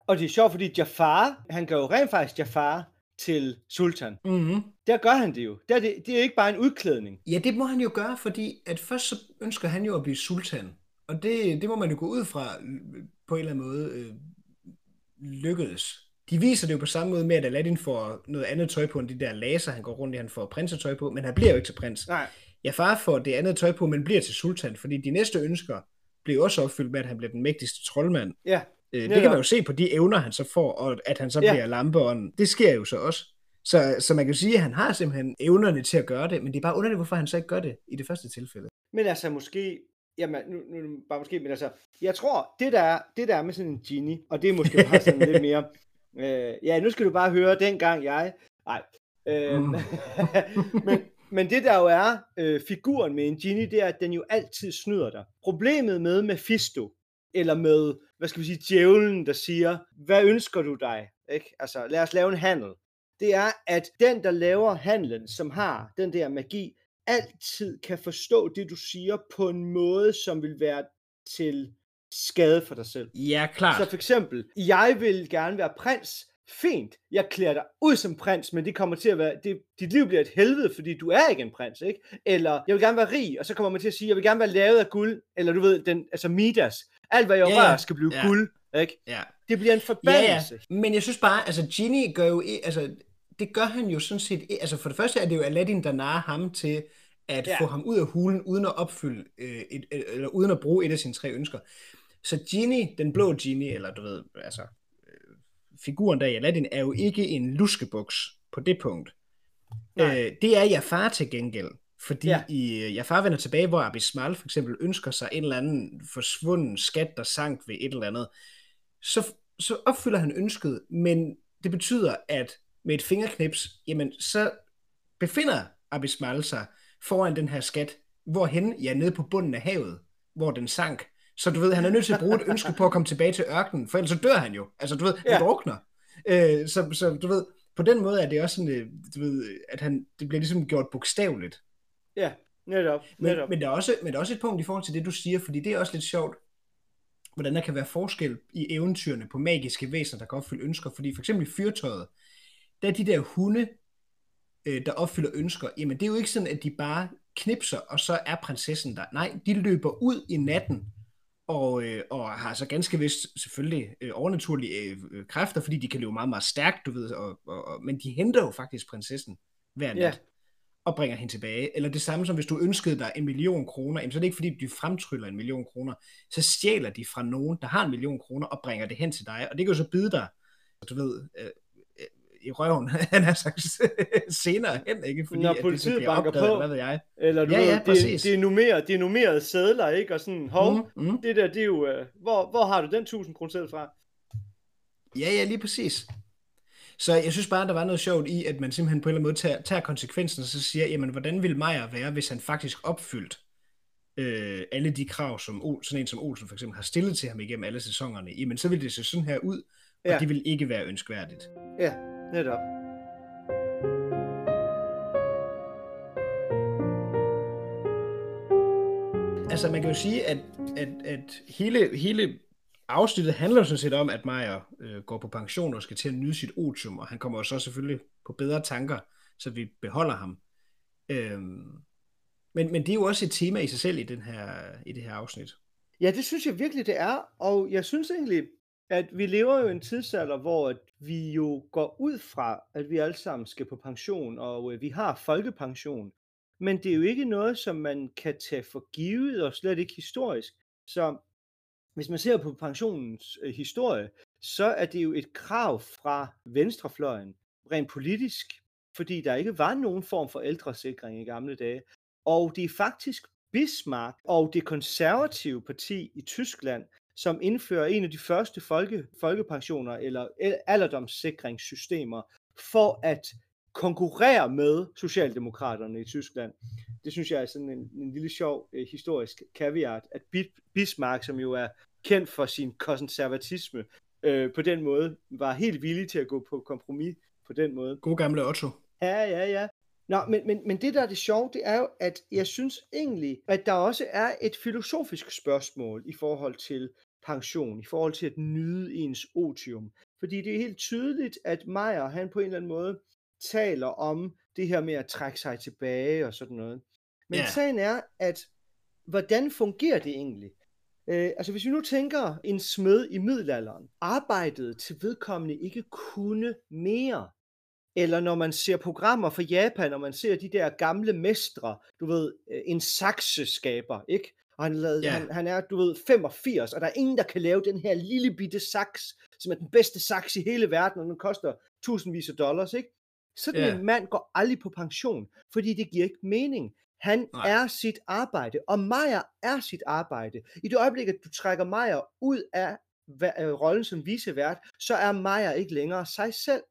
Og det er sjovt, fordi Jafar, han gør jo rent faktisk Jafar til sultan. Mm-hmm. Der gør han det jo. Der er det, det er ikke bare en udklædning. Ja, det må han jo gøre, fordi at først så ønsker han jo at blive sultan. Og det, det må man jo gå ud fra øh, på en eller anden måde øh, lykkedes. De viser det jo på samme måde med, at Aladdin får noget andet tøj på end de der laser, han går rundt i, han får prinsetøj på, men han bliver jo ikke til prins. Nej. Ja, far får det andet tøj på, men bliver til sultan, fordi de næste ønsker bliver også opfyldt med, at han bliver den mægtigste troldmand. Ja, Øh, det kan man jo se på de evner, han så får, og at han så Ja. bliver lampeånden. Det sker jo så også. Så, så man kan jo sige, at han har simpelthen evnerne til at gøre det, men det er bare underligt, hvorfor han så ikke gør det i det første tilfælde. men altså måske... Jamen, nu, nu nu- bare måske, men altså, jeg tror, det der, er, det der er med sådan en genie, og det er måske bare sådan lidt mere, øh, ja, nu skal du bare høre, dengang jeg, nej, øh, Mm. men, men det der jo er øh, figuren med en genie, det er, at den jo altid snyder dig. Problemet med Mephisto, eller med, hvad skal vi sige, djævlen, der siger, hvad ønsker du dig? Ikke? Altså, lad os lave en handel. Det er, at den, der laver handlen, som har den der magi, altid kan forstå det, du siger, på en måde, som vil være til skade for dig selv. Ja, klart. Så for eksempel, jeg vil gerne være prins. Fint, jeg klæder dig ud som prins, men det kommer til at være, det, dit liv bliver et helvede, fordi du er ikke en prins, ikke? Eller, jeg vil gerne være rig, og så kommer man til at sige, jeg vil gerne være lavet af guld, eller du ved, den, altså Midas. Alt, hvad jeg Ja, rører, ja. skal blive Ja. guld, ikke? ja. Det bliver en Ja, forbandelse. ja, men jeg synes bare, altså Genie gør jo, altså det gør han jo sådan set, altså for det første er det jo Aladdin, der narer ham til at Ja. ja. få ham ud af hulen, uden at opfylde, øh, et, eller uden at bruge et af sine tre ønsker. Så Genie, den blå Genie, eller du ved, altså øh, figuren der i Aladdin, er jo ikke en luskebuks på det punkt. Nej. Øh, det er Jafar til gengæld. Fordi Ja. i øh, Jafar vender tilbage, hvor Abismal for eksempel ønsker sig en eller anden forsvunden skat, der sank ved et eller andet, så, så opfylder han ønsket, men det betyder, at med et fingerknips, jamen så befinder Abismal sig foran den her skat, hvorhen, ja, nede på bunden af havet, hvor den sank. Så du ved, han er nødt til at bruge et ønske på at komme tilbage til ørkenen, for ellers så dør han jo. Altså du ved, han Ja. drukner. Øh, så, så du ved, på den måde er det også sådan, øh, du ved, at han, det bliver ligesom gjort bogstaveligt. Ja, netop. Men, netop. men, der er også, men der er også et punkt i forhold til det, du siger, fordi det er også lidt sjovt, hvordan der kan være forskel i eventyrene på magiske væsener, der kan opfylde ønsker. Fordi for eksempel i fyrtøjet, der er de der hunde, øh, der opfylder ønsker, jamen det er jo ikke sådan, at de bare knipser, og så er prinsessen der. Nej, de løber ud i natten, og, øh, og har så ganske vist selvfølgelig øh, overnaturlige øh, øh, kræfter, fordi de kan løbe meget, meget stærkt, du ved, og, og, og, men de henter jo faktisk prinsessen hver nat. Og bringer hende tilbage. Eller det samme som hvis du ønskede dig en million kroner, jamen, så er det ikke fordi, du fremtryller en million kroner. Så stjæler de fra nogen, der har en million kroner, og bringer det hen til dig. Og det kan jo så bide dig, du ved, øh, øh, i røven, han har sagt senere hen, ikke? Fordi Når det politiet bliver banker opdaget, på. eller Hvad ved jeg. Eller du Ja, ved, ja, det, det, er nummereret, det er nummereret sædler, ikke? Og sådan, hov, Mm, mm. det der, det er jo, øh, hvor, hvor har du den 1000 kroner selv fra? Ja, ja, lige præcis. Så jeg synes bare, der var noget sjovt i, at man simpelthen på en eller anden måde tager, tager konsekvensen og så siger, jamen, hvordan ville Meyer være, hvis han faktisk opfyldt øh, alle de krav, som Ol, sådan en som Olsen for eksempel har stillet til ham igennem alle sæsonerne, jamen så ville det se sådan her ud, og Ja. det vil ikke være ønskværdigt. Ja, netop. Altså man kan jo sige, at, at, at hele, hele afsnittet handler jo sådan set om, at Meyer øh, går på pension og skal til at nyde sit otium, og han kommer jo så selvfølgelig på bedre tanker, så vi beholder ham. Øhm, men, men det er jo også et tema i sig selv i, den her, i det her afsnit. Ja, det synes jeg virkelig, det er. Og jeg synes egentlig, at vi lever jo i en tidsalder, hvor at vi jo går ud fra, at vi alle sammen skal på pension, og øh, vi har folkepension. Men det er jo ikke noget, som man kan tage for givet, og slet ikke historisk. Så hvis man ser på pensionens øh, historie, så er det jo et krav fra venstrefløjen, rent politisk, fordi der ikke var nogen form for ældresikring i gamle dage. Og det er faktisk Bismarck og det konservative parti i Tyskland, som indfører en af de første folke, folkepensioner eller øh, alderdomssikringssystemer for at konkurrere med Socialdemokraterne i Tyskland. Det synes jeg er sådan en, en lille sjov eh, historisk caveat, at Bismarck, som jo er kendt for sin konservatisme, øh, på den måde var helt villig til at gå på kompromis på den måde. God gamle Otto. Ja, ja, ja. Nå, men, men, men det der er det sjove, det er jo, at jeg synes egentlig, at der også er et filosofisk spørgsmål i forhold til pension, i forhold til at nyde ens otium. Fordi det er helt tydeligt, at Meyer, han på en eller anden måde taler om det her med at trække sig tilbage og sådan noget. Men yeah. sagen er, at hvordan fungerer det egentlig? Øh, altså hvis vi nu tænker en smed i middelalderen, arbejdede til vedkommende ikke kunne mere. Eller når man ser programmer fra Japan, og man ser de der gamle mestre, du ved, øh, en sakseskaber, ikke? Og han, lavede, yeah. han, han er, du ved, 85, og der er ingen, der kan lave den her lille bitte saks, som er den bedste saks i hele verden, og den koster tusindvis af dollars, ikke? Sådan yeah. en mand går aldrig på pension, fordi det giver ikke mening. Han Nej. er sit arbejde, og Maja er sit arbejde. I det øjeblik, at du trækker Maja ud af rollen som visevært, så er Maja ikke længere sig selv.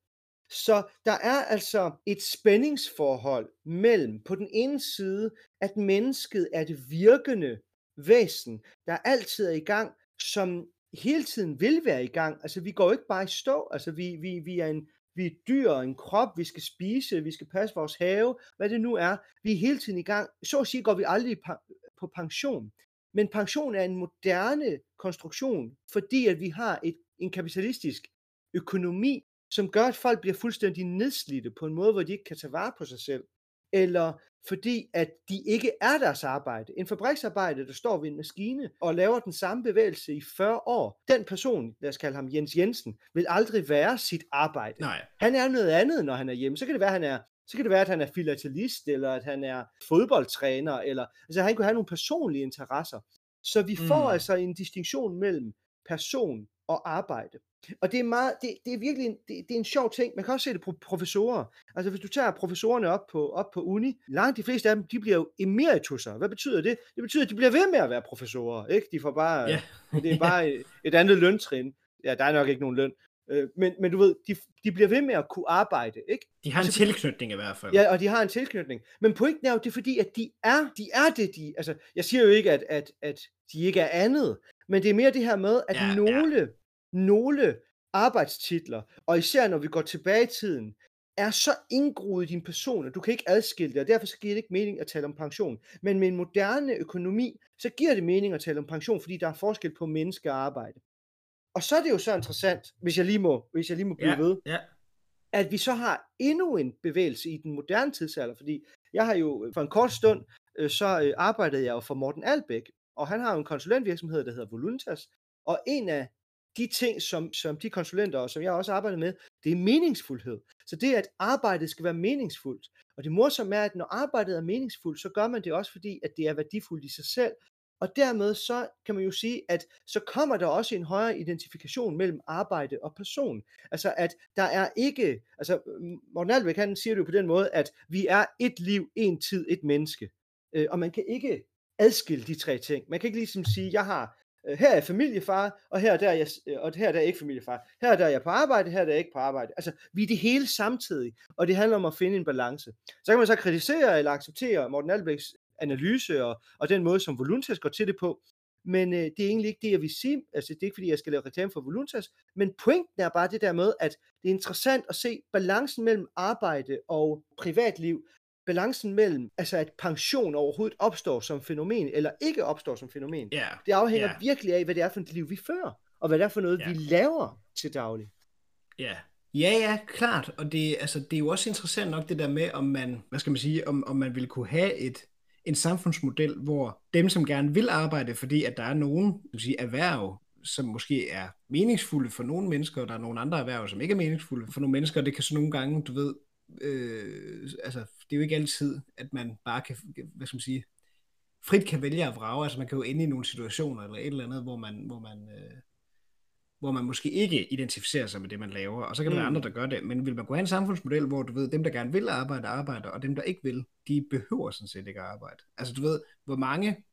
Så der er altså et spændingsforhold mellem på den ene side, at mennesket er det virkende væsen, der altid er i gang, som hele tiden vil være i gang. Altså vi går jo ikke bare i stå, altså vi, vi, vi er en vi er dyr, en krop, vi skal spise, vi skal passe vores have, hvad det nu er. Vi er hele tiden i gang. Så at sige går vi aldrig på pension. Men pension er en moderne konstruktion, fordi at vi har et, en kapitalistisk økonomi, som gør, at folk bliver fuldstændig nedslidte på en måde, hvor de ikke kan tage vare på sig selv eller fordi at de ikke er deres arbejde. En fabriksarbejde, der står ved en maskine og laver den samme bevægelse i 40 år, den person, lad os kalde ham Jens Jensen, vil aldrig være sit arbejde. Nej. Han er noget andet, når han er hjemme. Så kan det være, at han er så kan det være, at han er filatelist, eller at han er fodboldtræner, eller altså han kunne have nogle personlige interesser. Så vi får mm. altså en distinktion mellem person og arbejde. Og det er, meget, det, det er virkelig en, det, det er en sjov ting. Man kan også se det på professorer. Altså hvis du tager professorerne op på, op på uni, langt de fleste af dem, de bliver jo emeritusser. Hvad betyder det? Det betyder, at de bliver ved med at være professorer. Ikke? De får bare, yeah. det er bare et, et andet løntrin. Ja, der er nok ikke nogen løn. Øh, men, men du ved, de, de bliver ved med at kunne arbejde, ikke? De har en altså, tilknytning i hvert fald. Ja, og de har en tilknytning. Men pointen er jo, det er fordi, at de er, de er det, de... Altså, jeg siger jo ikke, at, at, at de ikke er andet, men det er mere det her med, at ja, nogle... Ja nogle arbejdstitler, og især når vi går tilbage i tiden, er så indgroet i din person, at du kan ikke adskille det, og derfor så giver det ikke mening at tale om pension. Men med en moderne økonomi, så giver det mening at tale om pension, fordi der er forskel på menneske og arbejde. Og så er det jo så interessant, hvis jeg lige må, hvis jeg lige må blive ja, ved, ja. at vi så har endnu en bevægelse i den moderne tidsalder, fordi jeg har jo for en kort stund, øh, så øh, arbejdede jeg jo for Morten Albæk, og han har jo en konsulentvirksomhed, der hedder Voluntas, og en af de ting, som, som de konsulenter, og som jeg også arbejder med, det er meningsfuldhed. Så det, at arbejdet skal være meningsfuldt. Og det morsomme er, at når arbejdet er meningsfuldt, så gør man det også fordi, at det er værdifuldt i sig selv. Og dermed så kan man jo sige, at så kommer der også en højere identifikation mellem arbejde og person. Altså at der er ikke, altså Morten Alvæk han siger det jo på den måde, at vi er et liv, en tid, et menneske. Øh, og man kan ikke adskille de tre ting. Man kan ikke ligesom sige, jeg har Øh, her er jeg familiefar, og her der er jeg, øh, og her der er jeg ikke familiefar. Her der er jeg på arbejde, her der er jeg ikke på arbejde. Altså, vi er det hele samtidig, og det handler om at finde en balance. Så kan man så kritisere eller acceptere Morten Albæks analyse og, og den måde, som Voluntas går til det på, men øh, det er egentlig ikke det, jeg vil sige. Altså, det er ikke, fordi jeg skal lave reklame for Voluntas, men pointen er bare det der med, at det er interessant at se balancen mellem arbejde og privatliv, balancen mellem, altså at pension overhovedet opstår som fænomen, eller ikke opstår som fænomen, yeah. det afhænger yeah. virkelig af, hvad det er for et liv, vi fører, og hvad det er for noget, yeah. vi laver til daglig. Ja, ja, ja, klart, og det, altså, det er jo også interessant nok det der med, om man, hvad skal man sige, om, om man vil kunne have et, en samfundsmodel, hvor dem, som gerne vil arbejde, fordi at der er nogen sige, erhverv, som måske er meningsfulde for nogle mennesker, og der er nogle andre erhverv, som ikke er meningsfulde for nogle mennesker, det kan så nogle gange, du ved, øh, altså, det er jo ikke altid, at man bare kan, hvad skal man sige, frit kan vælge at vrage. Altså man kan jo ende i nogle situationer eller et eller andet, hvor man, hvor man, øh, hvor man måske ikke identificerer sig med det, man laver, og så kan der mm. være andre, der gør det. Men vil man kunne have en samfundsmodel, hvor du ved, dem, der gerne vil arbejde, arbejder, og dem, der ikke vil, de behøver sådan set ikke at arbejde. Altså du ved, hvor mange,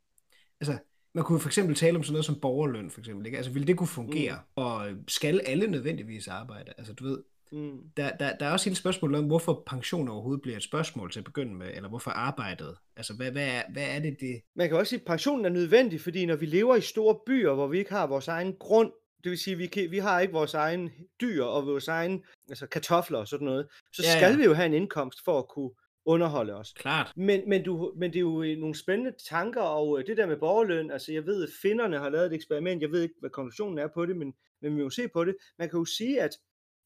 altså man kunne for eksempel tale om sådan noget som borgerløn, for eksempel. Ikke? Altså, vil det kunne fungere? Mm. Og skal alle nødvendigvis arbejde? Altså, du ved, mm. der, der, der er også hele spørgsmålet om, hvorfor pension overhovedet bliver et spørgsmål til at begynde med, eller hvorfor arbejdet? Altså, hvad, hvad, er, hvad er det, det... Man kan også sige, at pensionen er nødvendig, fordi når vi lever i store byer, hvor vi ikke har vores egen grund, det vil sige, at vi, kan, vi har ikke vores egen dyr og vores egen altså kartofler og sådan noget, så ja, skal ja. vi jo have en indkomst for at kunne underholde os. Klart. Men, men, du, men det er jo øh, nogle spændende tanker, og øh, det der med borgerløn, altså jeg ved, at finderne har lavet et eksperiment, jeg ved ikke, hvad konklusionen er på det, men, men vi må se på det. Man kan jo sige, at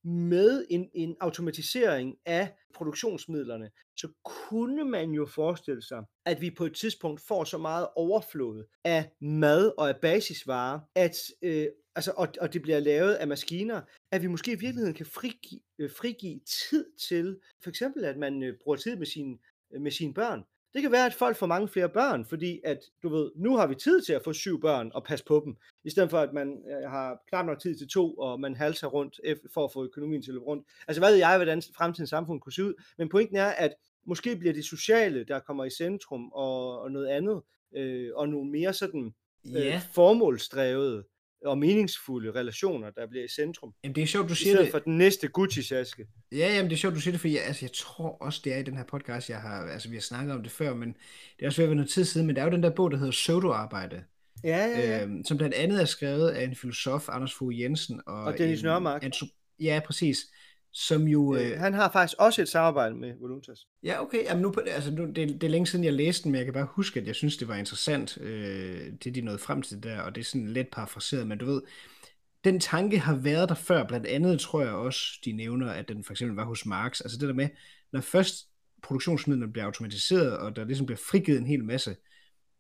med en, en automatisering af produktionsmidlerne, så kunne man jo forestille sig, at vi på et tidspunkt får så meget overflod af mad og af basisvarer, at øh, altså, og, og det bliver lavet af maskiner, at vi måske i virkeligheden kan frigive, øh, frigive tid til, for eksempel at man øh, bruger tid med, sin, med sine børn. Det kan være, at folk får mange flere børn, fordi at, du ved, nu har vi tid til at få syv børn og passe på dem, i stedet for at man øh, har knap nok tid til to, og man halser rundt for at få økonomien til at løbe rundt. Altså hvad ved jeg, hvordan fremtidens samfund kunne se ud, men pointen er, at måske bliver det sociale, der kommer i centrum, og, og noget andet, øh, og nogle mere sådan øh, ja. formålsdrevet og meningsfulde relationer, der bliver i centrum. Jamen det er sjovt, du siger det. for den næste Gucci-saske. Ja, jamen det er sjovt, du siger det, for jeg, altså, jeg tror også, det er i den her podcast, jeg har, altså vi har snakket om det før, men det er også ved at være noget tid siden, men der er jo den der bog, der hedder Pseudo-arbejde. Ja, ja, ja. Øhm, som blandt andet er skrevet af en filosof, Anders Fogh Jensen. Og, og Dennis Nørmark. Ja, præcis som jo... Øh, han har faktisk også et samarbejde med Voluntas. Ja, okay. Jamen nu, altså nu, det, det er længe siden, jeg læste den, men jeg kan bare huske, at jeg synes, det var interessant, øh, det de nåede frem til der, og det er sådan lidt parafraseret, men du ved, den tanke har været der før, blandt andet tror jeg også, de nævner, at den for eksempel var hos Marx, altså det der med, når først produktionsmidlerne bliver automatiseret, og der ligesom bliver frigivet en hel masse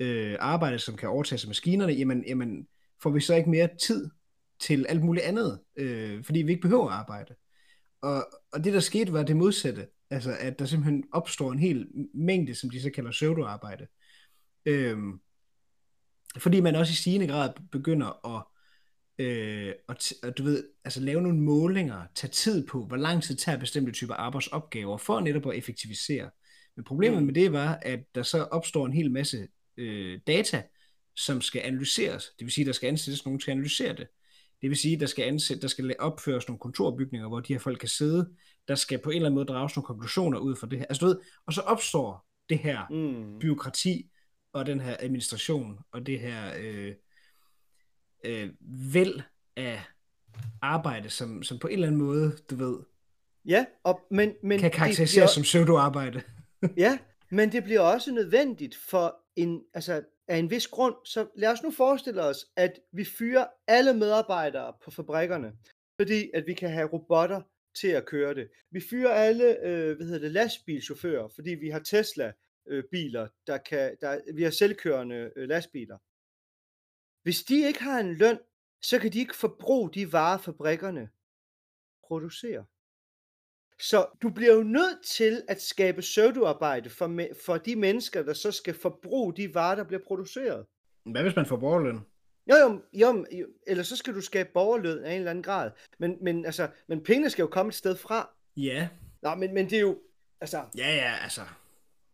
øh, arbejde, som kan overtages af maskinerne, jamen, jamen får vi så ikke mere tid til alt muligt andet, øh, fordi vi ikke behøver at arbejde. Og, og det, der skete, var det modsatte. Altså, at der simpelthen opstår en hel mængde, som de så kalder pseudoarbejde. Øhm, fordi man også i stigende grad begynder at, øh, at, at du ved, altså lave nogle målinger, tage tid på, hvor lang tid tager bestemte typer arbejdsopgaver, for netop at effektivisere. Men problemet mm. med det var, at der så opstår en hel masse øh, data, som skal analyseres. Det vil sige, at der skal ansættes nogen til at analysere det. Det vil sige, at der skal, ansætte, der skal opføres nogle kontorbygninger, hvor de her folk kan sidde. Der skal på en eller anden måde drages nogle konklusioner ud fra det her. Altså, du ved, og så opstår det her mm. byråkrati og den her administration og det her øh, øh, væld af arbejde, som, som på en eller anden måde, du ved, ja, og, men, men kan karakteriseres bliver... som pseudoarbejde. ja, men det bliver også nødvendigt for en, altså af en vis grund, så lad os nu forestille os, at vi fyrer alle medarbejdere på fabrikkerne, fordi at vi kan have robotter til at køre det. Vi fyrer alle, øh, hvad hedder det, lastbilchauffører, fordi vi har Tesla øh, biler, der kan, der, vi har selvkørende øh, lastbiler. Hvis de ikke har en løn, så kan de ikke forbruge de varer, fabrikkerne producerer. Så du bliver jo nødt til at skabe pseudoarbejde for, for de mennesker, der så skal forbruge de varer, der bliver produceret. Hvad hvis man får borgerløn? Jo, jo, jo, jo, eller så skal du skabe borgerløn af en eller anden grad. Men, men, altså, men pengene skal jo komme et sted fra. Ja. Nå, men, men det er jo, altså... Ja, ja, altså...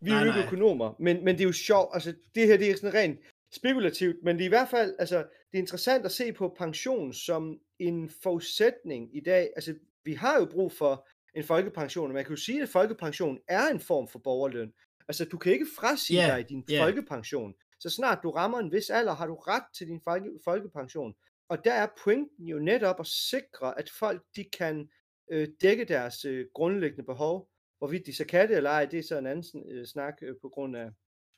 Vi er jo ikke økonomer, men, men det er jo sjovt, altså det her det er sådan rent spekulativt, men det er i hvert fald, altså det er interessant at se på pension som en forudsætning i dag. Altså vi har jo brug for en folkepension. Og man kan jo sige, at folkepension er en form for borgerløn. Altså, du kan ikke frasige yeah, dig din yeah. folkepension. Så snart du rammer en vis alder, har du ret til din folke, folkepension. Og der er pointen jo netop at sikre, at folk de kan øh, dække deres øh, grundlæggende behov. Hvorvidt de så kan det eller ej, det er så en anden øh, snak øh, på grund af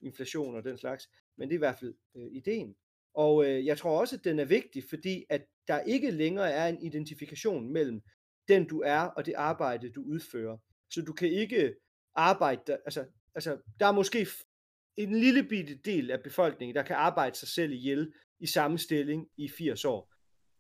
inflation og den slags. Men det er i hvert fald øh, ideen. Og øh, jeg tror også, at den er vigtig, fordi at der ikke længere er en identifikation mellem den du er, og det arbejde, du udfører. Så du kan ikke arbejde, der, altså, altså der er måske en lille bitte del af befolkningen, der kan arbejde sig selv ihjel i samme stilling i 80 år.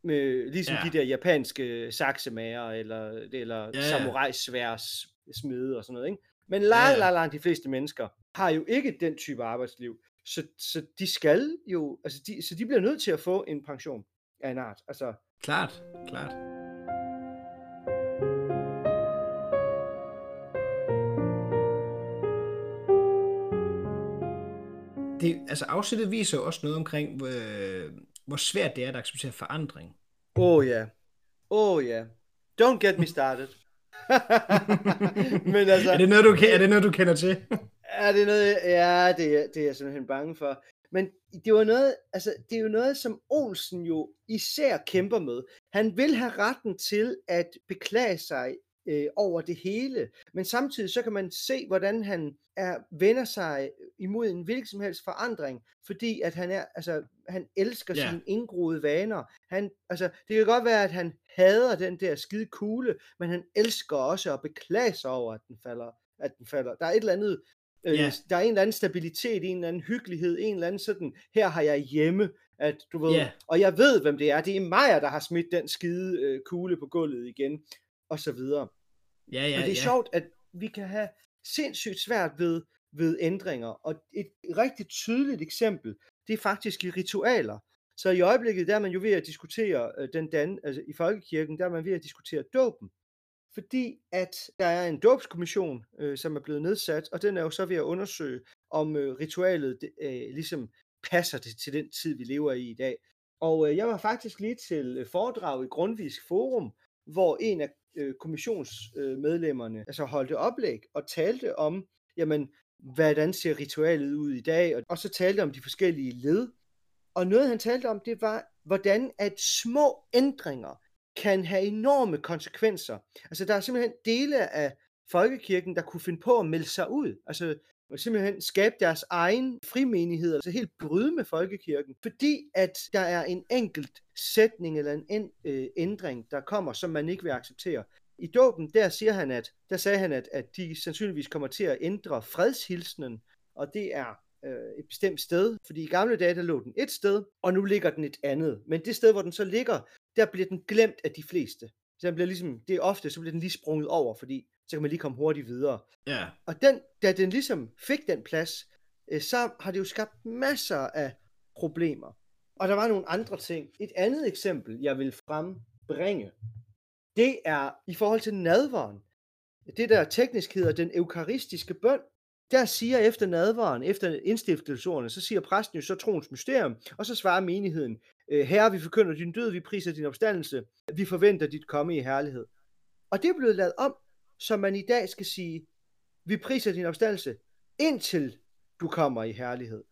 Med, ligesom ja. de der japanske saksemager, eller, eller ja, ja. samurai-sværs smede og sådan noget. Ikke? Men langt, langt, langt de fleste mennesker har jo ikke den type arbejdsliv. Så, så de skal jo, altså de, så de bliver nødt til at få en pension af en art. Altså, Klart, klart. Det, altså afsættet viser jo også noget omkring, øh, hvor svært det er at acceptere forandring. Oh ja. Oh ja. Don't get me started. Men altså, er, det noget, du, er det noget, du kender til? er det noget, ja, det, er, det er jeg simpelthen bange for. Men det var noget, altså, det er jo noget, som Olsen jo især kæmper med. Han vil have retten til at beklage sig øh, over det hele. Men samtidig så kan man se, hvordan han er, vender sig imod en hvilken som helst forandring, fordi at han er, altså, han elsker yeah. sine indgroede vaner. Han, altså, det kan godt være, at han hader den der skide kugle, men han elsker også at beklage sig over, at den falder. At den falder. Der er et eller andet Øh, yeah. Der er en eller anden stabilitet, en eller anden hyggelighed, en eller anden sådan, her har jeg hjemme, at du ved, yeah. og jeg ved, hvem det er. Det er Maja, der har smidt den skide øh, kugle på gulvet igen, og så videre. Ja, ja, og det er ja. sjovt, at vi kan have sindssygt svært ved, ved ændringer. Og et rigtig tydeligt eksempel, det er faktisk i ritualer. Så i øjeblikket, der er man jo ved at diskutere øh, den dan, altså i folkekirken, der er man ved at diskutere dåben. Fordi at der er en dåbskommission, øh, som er blevet nedsat, og den er jo så ved at undersøge, om øh, ritualet øh, ligesom passer det til den tid, vi lever i i dag. Og øh, jeg var faktisk lige til øh, foredrag i Grundvisk Forum, hvor en af øh, kommissionsmedlemmerne øh, altså holdte oplæg og talte om, jamen, hvordan ser ritualet ud i dag, og, og så talte om de forskellige led. Og noget han talte om, det var, hvordan at små ændringer kan have enorme konsekvenser. Altså der er simpelthen dele af folkekirken, der kunne finde på at melde sig ud. Altså simpelthen skabe deres egen frimenighed, altså helt bryde med folkekirken, fordi at der er en enkelt sætning eller en øh, ændring, der kommer, som man ikke vil acceptere. I dåben, der siger han, at der sagde han, at, at de sandsynligvis kommer til at ændre fredshilsenen, og det er øh, et bestemt sted, fordi i gamle dage, der lå den et sted, og nu ligger den et andet. Men det sted, hvor den så ligger, der bliver den glemt af de fleste. Så den bliver ligesom, det er ofte, så bliver den lige sprunget over, fordi så kan man lige komme hurtigt videre. Ja. Og den, da den ligesom fik den plads, øh, så har det jo skabt masser af problemer. Og der var nogle andre ting. Et andet eksempel, jeg vil frembringe, det er i forhold til nadvaren. Det der teknisk hedder den eukaristiske bøn. Der siger efter nadvaren, efter indstiftelseordene, så siger præsten jo så troens mysterium, og så svarer menigheden, øh, Herre, vi forkynder din død, vi priser din opstandelse, vi forventer dit komme i herlighed. Og det er blevet lavet om så man i dag skal sige, vi priser din opstandelse, indtil du kommer i herlighed.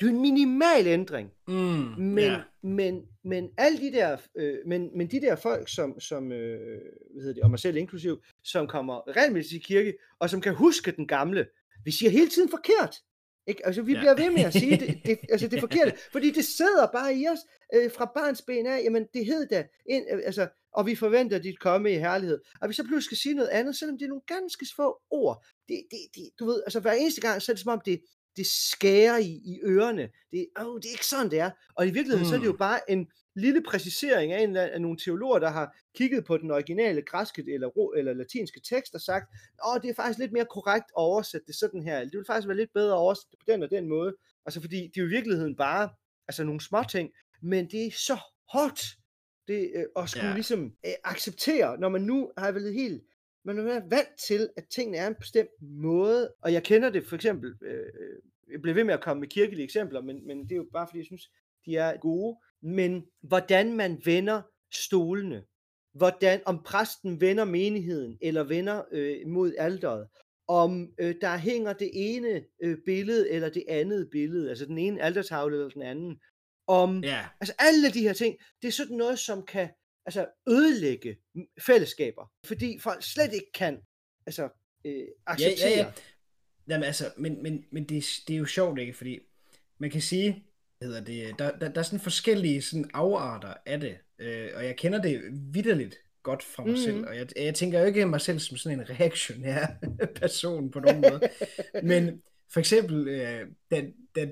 Det er en minimal ændring. Mm, men, yeah. men, men alle de der, øh, men, men de der folk, som, som øh, hvad hedder det, og mig selv inklusiv, som kommer regelmæssigt i kirke, og som kan huske den gamle, vi siger hele tiden forkert. Ikke? Altså, vi ja. bliver ved med at sige, det, det, altså, det er forkert, fordi det sidder bare i os øh, fra barns ben af, jamen det hed da, ind, øh, altså, og vi forventer dit komme i herlighed. Og vi så pludselig skal sige noget andet, selvom det er nogle ganske få ord. Det, det, det, du ved, altså hver eneste gang, så er det som om, det, det skærer i, i ørerne. Det, oh, det er ikke sådan, det er. Og i virkeligheden, mm. så er det jo mm. bare en lille præcisering af, en, af nogle teologer, der har kigget på den originale græske eller, eller latinske tekst og sagt, åh, det er faktisk lidt mere korrekt at oversætte det sådan her. Det vil faktisk være lidt bedre at oversætte det på den og den måde. Altså fordi det er jo i virkeligheden bare altså nogle små ting, men det er så hårdt det, øh, at skulle ja. ligesom øh, acceptere, når man nu har været helt man er vant til, at tingene er en bestemt måde, og jeg kender det for eksempel, øh, jeg bliver ved med at komme med kirkelige eksempler, men, men det er jo bare fordi, jeg synes, de er gode, men hvordan man vender stolene, hvordan, om præsten vender menigheden, eller vender øh, mod alderet, om øh, der hænger det ene øh, billede, eller det andet billede, altså den ene altertavle eller den anden, om, yeah. altså alle de her ting, det er sådan noget, som kan altså ødelægge fællesskaber, fordi folk slet ikke kan altså, øh, acceptere. Ja, ja, ja. Jamen altså, men, men, men det, det er jo sjovt, ikke? Fordi man kan sige, hedder det, der, der, der er sådan forskellige sådan afarter af det, øh, og jeg kender det vidderligt godt fra mig mm. selv, og jeg, jeg tænker jo ikke mig selv som sådan en reaktionær person på nogen måde, men for eksempel, øh, da, da,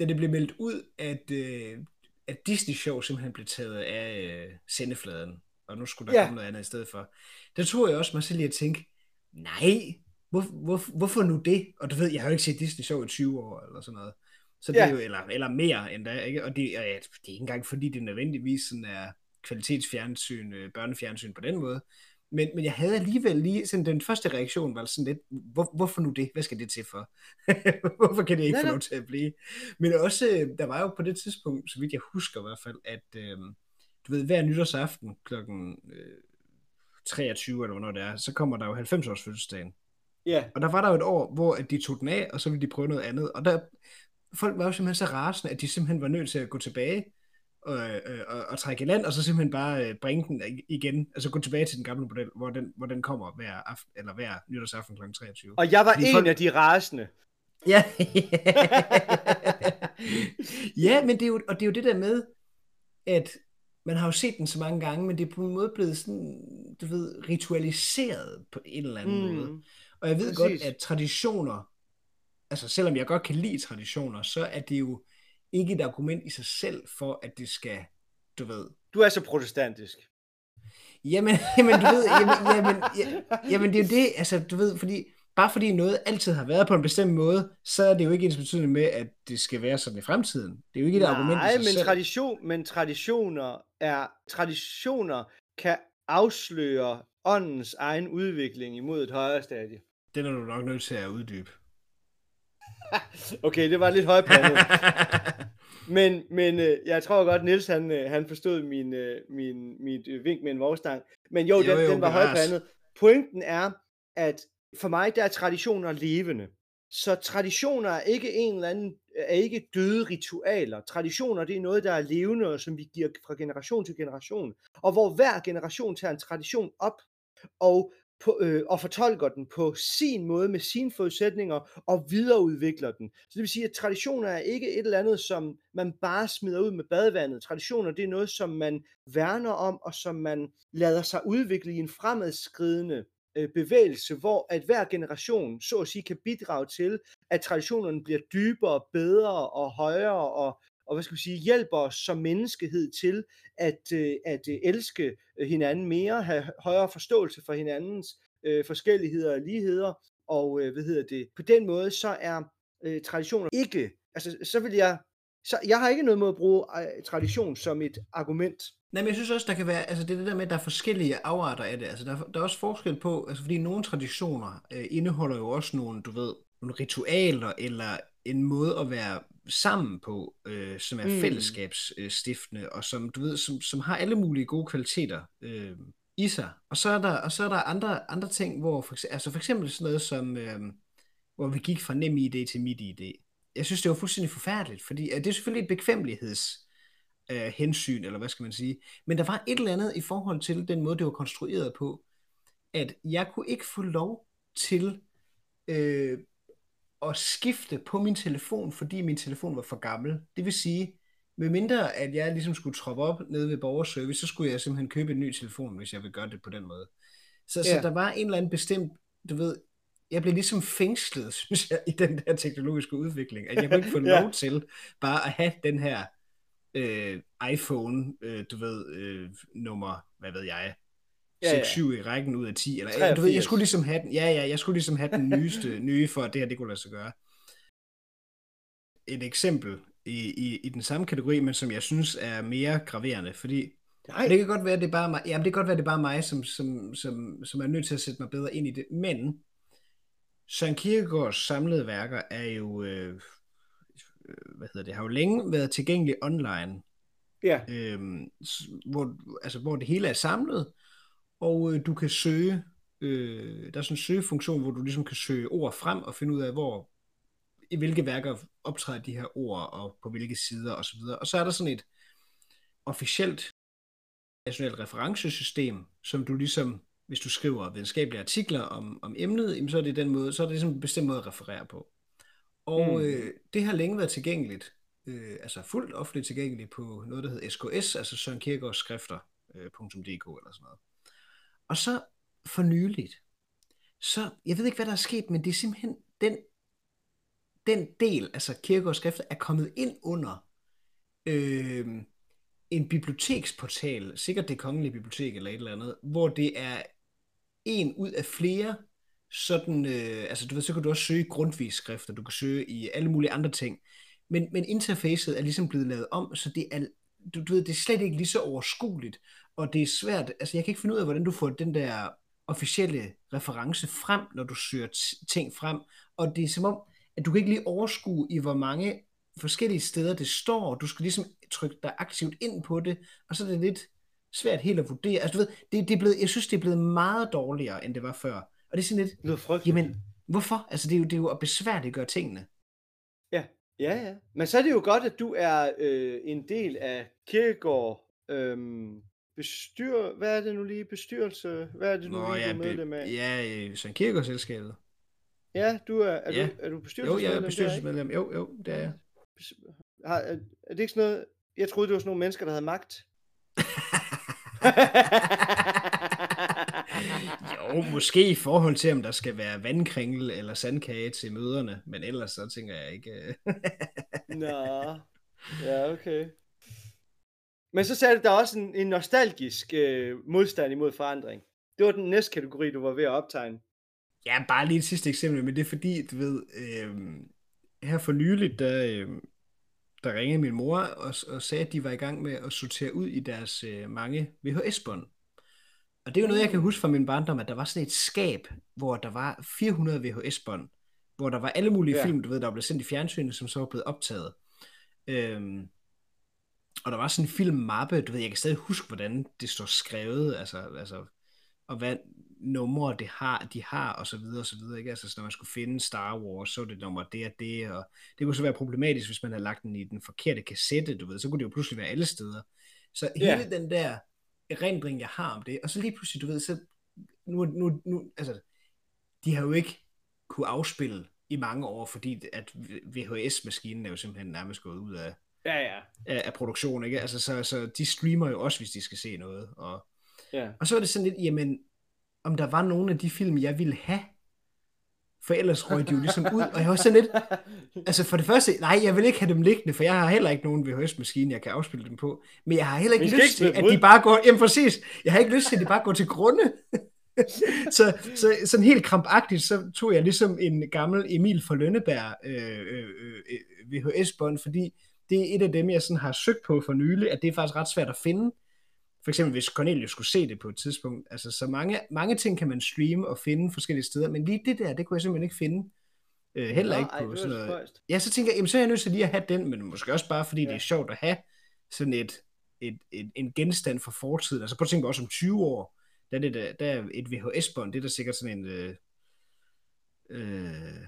da det blev meldt ud, at, øh, at Disney-show simpelthen blev taget af øh, sendefladen, og nu skulle der ja. komme noget andet i stedet for, der tror jeg også mig selv lige at tænke, nej, hvor, hvor, hvorfor nu det? Og du ved, jeg har jo ikke set Disney Show i 20 år, eller sådan noget. Så det ja. er jo, eller, eller mere end da, ikke? Og det, og ja, det er ikke engang fordi, det nødvendigvis sådan er kvalitetsfjernsyn, øh, børnefjernsyn på den måde. Men, men jeg havde alligevel lige, sådan den første reaktion var sådan lidt, hvor, hvorfor nu det? Hvad skal det til for? hvorfor kan det ikke nej, få lov til at blive? Men også, øh, der var jo på det tidspunkt, så vidt jeg husker i hvert fald, at øh, du ved, hver nytårsaften klokken øh, 23 eller hvornår det er, så kommer der jo 90 års fødselsdagen. Ja. Yeah. Og der var der jo et år, hvor de tog den af, og så ville de prøve noget andet. Og der, folk var jo simpelthen så rasende, at de simpelthen var nødt til at gå tilbage og, øh, og, og trække i land, og så simpelthen bare øh, bringe den igen, altså gå tilbage til den gamle model, hvor den, hvor den kommer hver, aften, eller hver nytårsaften kl. 23. Og jeg var Fordi en folk... af de rasende. Ja. ja, men det er jo, og det er jo det der med, at man har jo set den så mange gange, men det er på en måde blevet sådan, du ved, ritualiseret på en eller anden mm. måde. Og jeg ved Præcis. godt, at traditioner, altså selvom jeg godt kan lide traditioner, så er det jo ikke et argument i sig selv for, at det skal, du ved... Du er så protestantisk. Jamen, jamen du ved, jamen, jamen, jamen, det er jo det, altså du ved, fordi bare fordi noget altid har været på en bestemt måde, så er det jo ikke ens betydende med, at det skal være sådan i fremtiden. Det er jo ikke et Nej, argument i sig men selv. tradition, men traditioner er, traditioner kan afsløre åndens egen udvikling imod et højere stadie. Den er du nok nødt til at uddybe. okay, det var lidt højpandet. men men øh, jeg tror godt, Nils han, øh, han forstod min, øh, min, mit øh, vink med en vognstang. Men jo, jo, den, jo, den var højpandet. Pointen er, at for mig der er traditioner levende. Så traditioner er ikke en eller anden, er ikke døde ritualer. Traditioner, det er noget, der er levende, og som vi giver fra generation til generation. Og hvor hver generation tager en tradition op, og på, øh, og fortolker den på sin måde med sine forudsætninger og videreudvikler den. Så det vil sige, at traditioner er ikke et eller andet, som man bare smider ud med badevandet. Traditioner det er noget, som man værner om, og som man lader sig udvikle i en fremadskridende øh, bevægelse, hvor at hver generation så at sige kan bidrage til, at traditionerne bliver dybere, bedre og højere og, og hvad skal vi sige, hjælper os som menneskehed til at, øh, at øh, elske øh, hinanden mere, have højere forståelse for hinandens øh, forskelligheder og ligheder, og øh, hvad hedder det, på den måde så er øh, traditioner ikke, altså så vil jeg, så jeg har ikke noget mod at bruge øh, tradition som et argument. Nej, men jeg synes også, der kan være, altså det er det der med, at der er forskellige afarter af det, altså der, der er også forskel på, altså fordi nogle traditioner øh, indeholder jo også nogle, du ved, ritualer, eller en måde at være sammen på, øh, som er mm. fællesskabsstiftende, og som du ved, som, som har alle mulige gode kvaliteter øh, i sig. Og så er der, og så er der andre, andre ting, hvor for, altså for eksempel sådan noget som, øh, hvor vi gik fra nem idé til midt idé. Jeg synes, det var fuldstændig forfærdeligt, fordi det er selvfølgelig et bekvemmeligheds øh, hensyn, eller hvad skal man sige. Men der var et eller andet i forhold til den måde, det var konstrueret på, at jeg kunne ikke få lov til øh, at skifte på min telefon, fordi min telefon var for gammel. Det vil sige, medmindre at jeg ligesom skulle troppe op nede ved borgerservice, så skulle jeg simpelthen købe en ny telefon, hvis jeg ville gøre det på den måde. Så, ja. så der var en eller anden bestemt, du ved, jeg blev ligesom fængslet, synes jeg, i den der teknologiske udvikling, at jeg kunne ikke få ja. lov til bare at have den her øh, iPhone, øh, du ved, øh, nummer, hvad ved jeg, 6-7 ja, ja. i rækken ud af 10. Eller, 83. du ved, jeg skulle ligesom have den, ja, ja, jeg skulle ligesom have den nyeste nye, for at det her, det kunne lade sig gøre. Et eksempel i, i, i den samme kategori, men som jeg synes er mere graverende, fordi Nej. det kan godt være, det er bare mig, jamen, det kan godt være, det er bare mig, som, som, som, som er nødt til at sætte mig bedre ind i det, men Søren Kierkegaards samlede værker er jo, øh, hvad hedder det, har jo længe været tilgængelige online. Ja. Øhm, hvor, altså, hvor det hele er samlet, og øh, du kan søge, øh, der er sådan en søgefunktion, hvor du ligesom kan søge ord frem og finde ud af, hvor i hvilke værker optræder de her ord, og på hvilke sider osv. Og, og så er der sådan et officielt nationalt referencesystem, som du ligesom, hvis du skriver videnskabelige artikler om, om emnet, så er det den måde, så er det ligesom en bestemt måde at referere på. Og mm. øh, det har længe været tilgængeligt, øh, altså fuldt offentligt tilgængeligt på noget, der hedder SKS, altså Søren Kierkegaards skrifter.dk øh, eller sådan noget. Og så for nyligt, så, jeg ved ikke, hvad der er sket, men det er simpelthen den, den del, altså kirkegårdsskrifter, er kommet ind under øh, en biblioteksportal, sikkert det kongelige bibliotek eller et eller andet, hvor det er en ud af flere sådan, øh, altså du ved, så kan du også søge grundvis skrifter, du kan søge i alle mulige andre ting. Men, men interfacet er ligesom blevet lavet om, så det er, du, du ved, det er slet ikke lige så overskueligt, og det er svært, altså jeg kan ikke finde ud af, hvordan du får den der officielle reference frem, når du søger ting frem, og det er som om, at du kan ikke lige overskue i, hvor mange forskellige steder det står, du skal ligesom trykke dig aktivt ind på det, og så er det lidt svært helt at vurdere. Altså du ved, det, det er blevet, jeg synes, det er blevet meget dårligere, end det var før. Og det er sådan lidt, det jamen, hvorfor? Altså det er jo, det er jo at besværliggøre tingene. Ja, ja, ja. Men så er det jo godt, at du er øh, en del af Kirkegård øhm, bestyr... Hvad er det nu lige? Bestyrelse? Hvad er det nu Nå, lige, ja, du er medlem af? Ja, øh, Søren Kirkegaard-selskabet. Ja, du er, er, ja. du, er du bestyrelsesmedlem? Jo, jeg er bestyrelsesmedlem. Jo, jo, det er jeg. Har, er, er det ikke sådan noget... Jeg troede, det var sådan nogle mennesker, der havde magt. jo, måske i forhold til, om der skal være vandkringel eller sandkage til møderne, men ellers så tænker jeg ikke... Øh. Nå, ja, okay. Men så du, der er også en, en nostalgisk øh, modstand imod forandring. Det var den næste kategori, du var ved at optegne. Ja, bare lige et sidste eksempel, men det er fordi, du ved, øh, her for nyligt, der, øh, der ringede min mor og, og sagde, at de var i gang med at sortere ud i deres øh, mange VHS-bånd. Og det er jo noget, jeg kan mm. huske fra min barndom, at der var sådan et skab, hvor der var 400 VHS-bånd, hvor der var alle mulige ja. film, du ved, der blev sendt i fjernsynet, som så var blevet optaget. Øhm, og der var sådan en filmmappe, du ved, jeg kan stadig huske, hvordan det står skrevet, altså, altså og hvad numre det har, de har, og så videre, og så videre, ikke? Altså, så når man skulle finde Star Wars, så var det nummer det og det, og det kunne så være problematisk, hvis man havde lagt den i den forkerte kassette, du ved, så kunne det jo pludselig være alle steder. Så hele yeah. den der erindring, jeg har om det, og så lige pludselig, du ved, så nu, nu, nu, altså, de har jo ikke kunne afspille i mange år, fordi at VHS-maskinen er jo simpelthen nærmest gået ud af, ja, ja. af, af produktion, ikke? Altså, så, så de streamer jo også, hvis de skal se noget, og, ja. og så er det sådan lidt, jamen, om der var nogle af de film, jeg ville have, for ellers røg de jo ligesom ud, og jeg var sådan lidt, altså for det første, nej, jeg vil ikke have dem liggende, for jeg har heller ikke nogen VHS-maskine, jeg kan afspille dem på, men jeg har heller ikke lyst til, at de bare går, jamen præcis, jeg har ikke lyst til, at de bare går til grunde. så, så sådan helt krampagtigt, så tog jeg ligesom en gammel Emil fra Lønneberg øh, øh, øh, VHS-bånd, fordi det er et af dem, jeg sådan har søgt på for nylig, at det er faktisk ret svært at finde, for eksempel hvis Cornelius skulle se det på et tidspunkt, altså så mange, mange ting kan man streame og finde forskellige steder, men lige det der, det kunne jeg simpelthen ikke finde. Øh, heller Nå, ikke på ej, sådan noget. Ja, så tænker jeg, jamen, så er jeg nødt til lige at have den, men måske også bare fordi ja. det er sjovt at have sådan et, et, et, en genstand for fortiden. Altså prøv at tænke også om 20 år, der er, det der, der er et VHS-bånd, det er der sikkert sådan en, øh, øh,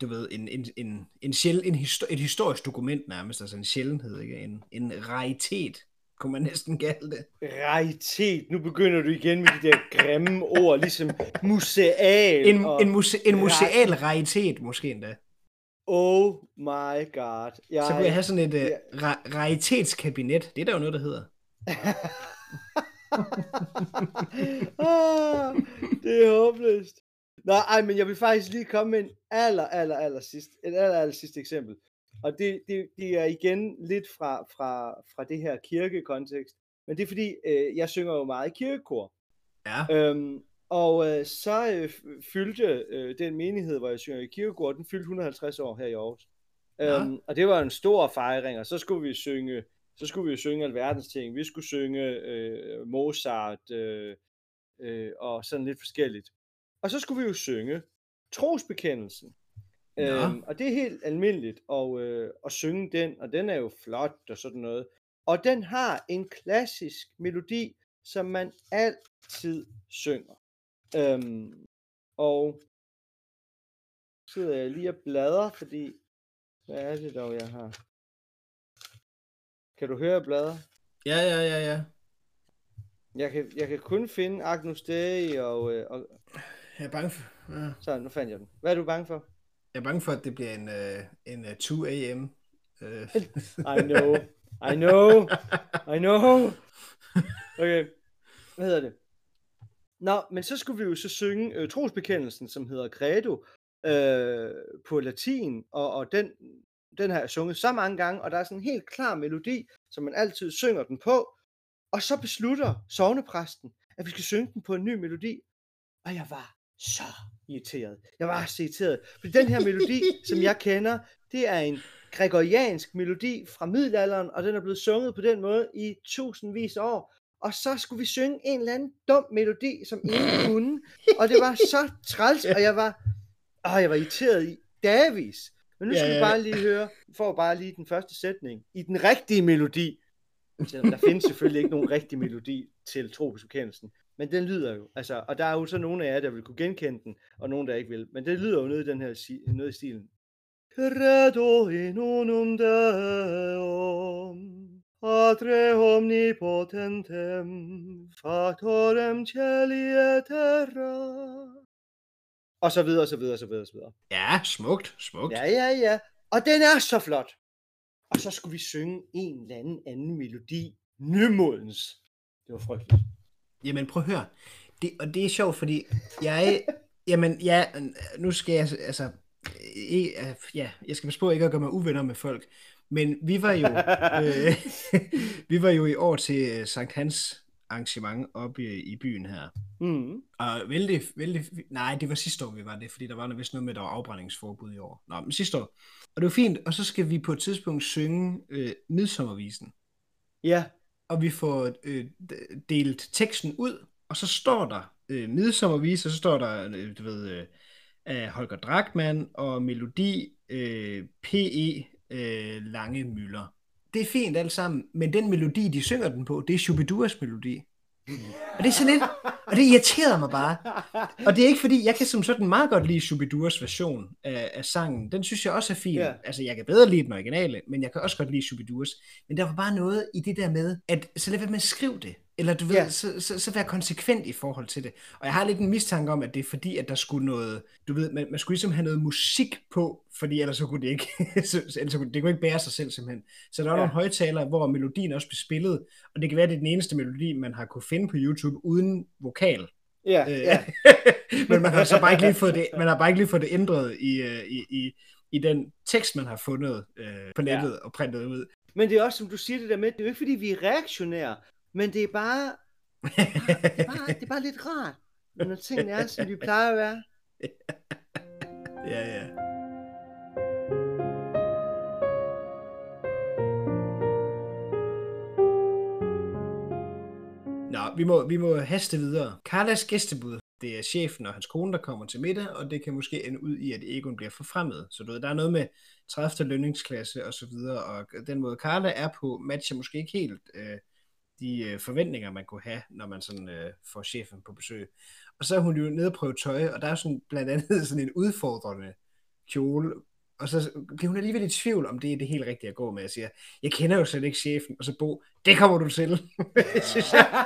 du ved, en, en, en, en, sjæl, en histor, et historisk dokument nærmest, altså en sjældenhed, ikke? En, en raritet, kunne man næsten kalde det. Raritet. Nu begynder du igen med de der grimme ord, ligesom museal. En, og... en, muse, en museal raritet, måske endda. Oh my god. Jeg... Så kunne jeg have sådan et uh, ra- raritetskabinet. Det er der jo noget, der hedder. ah, det er håbløst. Nå, ej, men jeg vil faktisk lige komme med en aller, aller, aller sidst, et aller, aller sidste eksempel. Og det, det, det er igen lidt fra, fra, fra det her kirkekontekst. Men det er fordi, øh, jeg synger jo meget i kirkekor. Ja. Øhm, og øh, så øh, fyldte øh, den menighed, hvor jeg synger i kirkekor, den fyldte 150 år her i Aarhus. Ja. Øhm, og det var en stor fejring, og så skulle vi synge, så skulle vi synge alverdens ting. Vi skulle synge øh, Mozart øh, øh, og sådan lidt forskelligt. Og så skulle vi jo synge trosbekendelsen. Ja. Øhm, og det er helt almindeligt at, øh, at synge den, og den er jo flot og sådan noget. Og den har en klassisk melodi, som man altid synger. Øhm, og så sidder jeg lige og bladrer, fordi hvad er det dog, jeg har? Kan du høre bladre? Ja, ja, ja, ja. Jeg kan, jeg kan kun finde Agnus Dei og, øh, og... Jeg er bange for... Ja. Så, nu fandt jeg den. Hvad er du bange for? Jeg er bange for, at det bliver en, uh, en uh, 2 a.m. Uh. I know. I know. I know. Okay. Hvad hedder det? Nå, men så skulle vi jo så synge øh, trosbekendelsen, som hedder Credo, øh, på latin, og, og den, den har jeg sunget så mange gange, og der er sådan en helt klar melodi, som man altid synger den på, og så beslutter sovnepræsten, at vi skal synge den på en ny melodi, og jeg var så irriteret. Jeg var så irriteret. For den her melodi, som jeg kender, det er en gregoriansk melodi fra middelalderen, og den er blevet sunget på den måde i tusindvis af år. Og så skulle vi synge en eller anden dum melodi, som ingen kunne. Og det var så træls, og jeg var, åh, jeg var irriteret i davis. Men nu skal ja, ja. vi bare lige høre, for bare lige den første sætning, i den rigtige melodi. Selvom der findes selvfølgelig ikke nogen rigtig melodi til tropisk bekendelsen. Men den lyder jo, altså, og der er jo så nogle af jer, der vil kunne genkende den, og nogen, der ikke vil. Men det lyder jo noget i den her noget i stilen. Credo in unum Deum, Patre omnipotentem, factorem celi et terra. Og så videre, og så videre, og så videre, og så videre. Ja, smukt, smukt. Ja, ja, ja. Og den er så flot. Og så skulle vi synge en eller anden anden melodi. Nymodens. Det var frygteligt. Jamen prøv at høre. Det, og det er sjovt, fordi jeg... jamen, ja, nu skal jeg... Altså, ja, jeg skal passe på ikke at gøre mig uvenner med folk. Men vi var jo, øh, vi var jo i år til øh, Sankt Hans arrangement oppe i, i byen her. Mm. Og vældig, vældig, nej, det var sidste år, vi var det, fordi der var vist noget med, der var afbrændingsforbud i år. Nå, men sidste år. Og det var fint, og så skal vi på et tidspunkt synge øh, midsommervisen. Ja. Og vi får øh, delt teksten ud, og så står der øh, midsommervis, og så står der, øh, du ved, øh, af Holger Drachmann og melodi øh, P.E. Øh, Lange Møller. Det er fint alt sammen, men den melodi, de synger den på, det er Shubiduras melodi. Og det er sådan lidt, og det irriterede mig bare. Og det er ikke fordi, jeg kan som sådan meget godt lide Shubiduras version af, af sangen. Den synes jeg også er fin. Yeah. Altså, jeg kan bedre lide den originale, men jeg kan også godt lide Shubiduras. Men der var bare noget i det der med, at så lad være med at skrive det. Eller du ved, ja. så, så, så være konsekvent i forhold til det. Og jeg har lidt en mistanke om, at det er fordi, at der skulle noget, du ved, man, man skulle ligesom have noget musik på, fordi ellers så kunne det ikke, så, ellers så kunne, det kunne ikke bære sig selv simpelthen. Så der var ja. nogle højtalere, hvor melodien også blev spillet, og det kan være, det er den eneste melodi, man har kunne finde på YouTube uden vokal. Ja, øh, ja. men man har så bare ikke lige fået det, man har bare ikke lige fået det ændret i, øh, i, i, i den tekst, man har fundet øh, på nettet ja. og printet ud. Men det er også, som du siger det der med, det er jo ikke fordi, vi er reaktionære, men det er bare, det er bare, det er bare lidt rart, når tingene er, som de plejer at være. ja, ja. Nå, vi må, vi må haste videre. Carlas gæstebud, det er chefen og hans kone, der kommer til middag, og det kan måske ende ud i, at Egon bliver forfremmet. Så du ved, der er noget med 30. lønningsklasse og så videre, og den måde Carla er på, matcher måske ikke helt øh, de øh, forventninger, man kunne have, når man sådan øh, får chefen på besøg. Og så er hun jo nede og prøve tøj, og der er sådan blandt andet sådan en udfordrende kjole, og så bliver hun alligevel i tvivl, om det er det helt rigtige at gå med. Jeg siger, jeg kender jo slet ikke chefen, og så Bo, det kommer du til. synes jeg.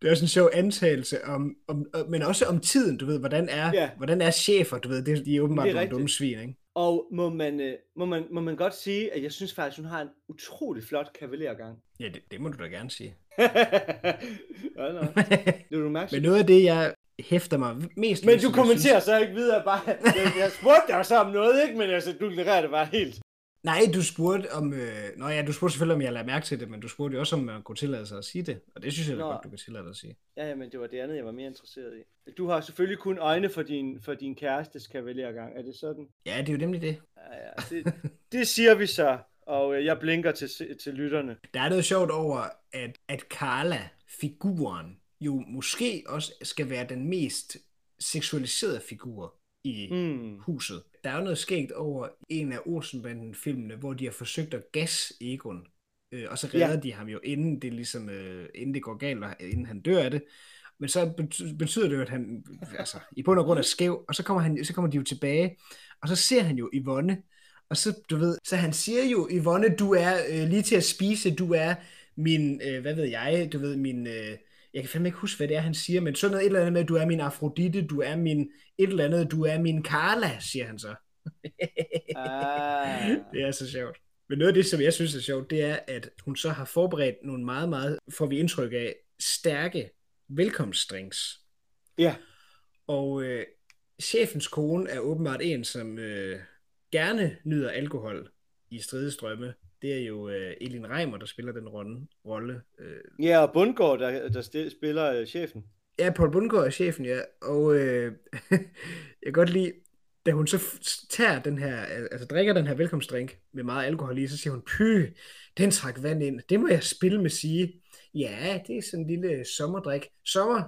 det er også en sjov antagelse, om, om, men også om tiden, du ved, hvordan er, yeah. hvordan er chefer, du ved, det, de er åbenbart det er nogle dumme svin, ikke? Og må man, øh, må, man, må man godt sige, at jeg synes faktisk, hun har en utrolig flot kavalergang. Ja, det, det må du da gerne sige. ja, nå. Det du Men noget af det, jeg hæfter mig mest Men du kommenterer synes... så ikke videre bare, jeg, jeg spurgte dig så om noget, ikke? Men altså, du leverer det bare helt. Nej, du spurgte om... Øh... Nå ja, du spurgte selvfølgelig, om jeg lader mærke til det, men du spurgte jo også, om man kunne tillade sig at sige det. Og det synes jeg da godt, du kan tillade dig at sige. Ja, ja, men det var det andet, jeg var mere interesseret i. Du har selvfølgelig kun øjne for din, for din kærestes kavalergang. Er det sådan? Ja, det er jo nemlig det. Ja, ja. Det, det siger vi så, og øh, jeg blinker til, til lytterne. Der er noget sjovt over, at, at Carla, figuren, jo måske også skal være den mest seksualiserede figur i mm. huset. Der er jo noget skægt over en af Olsenbanden-filmene, hvor de har forsøgt at gas Egon, øh, og så redder ja. de ham jo, inden det, ligesom, øh, inden det går galt, og inden han dør af det. Men så betyder det jo, at han altså, i bund og grund er skæv, og så kommer, han, så kommer de jo tilbage, og så ser han jo Yvonne, og så, du ved, så han siger jo, Yvonne, du er øh, lige til at spise, du er min, øh, hvad ved jeg, du ved, min, øh, jeg kan fandme ikke huske, hvad det er, han siger, men sådan noget et eller andet med, du er min Afrodite, du er min et eller andet, du er min Carla, siger han så. ah. Det er så sjovt. Men noget af det, som jeg synes er sjovt, det er, at hun så har forberedt nogle meget, meget, får vi indtryk af, stærke velkomstdrinks. Ja. Og øh, chefens kone er åbenbart en, som øh, gerne nyder alkohol i stridestrømme det er jo øh, Elin Reimer, der spiller den rolle. rolle øh. Ja, og Bundgaard, der, der spiller øh, chefen. Ja, Paul Bundgaard er chefen, ja. Og øh, jeg kan godt lide, da hun så tager den her, altså drikker den her velkomstdrink med meget alkohol i, så siger hun, py, den trak vand ind. Det må jeg spille med sige. Ja, det er sådan en lille sommerdrik. Sommer?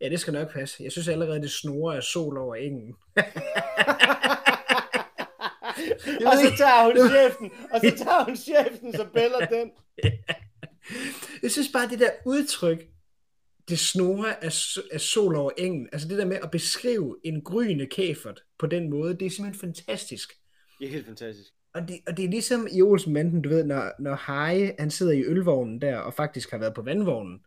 Ja, det skal nok passe. Jeg synes allerede, det snorer af sol over engen. og så tager hun chefen, og så tager hun chefen, så bæller den. Jeg synes bare, det der udtryk, det snorer af, af sol over engen, altså det der med at beskrive en gryende kæfert på den måde, det er simpelthen fantastisk. Det er helt fantastisk. Og det, og det er ligesom i Olsen Manden, du ved, når, når Harry, han sidder i ølvognen der, og faktisk har været på vandvognen,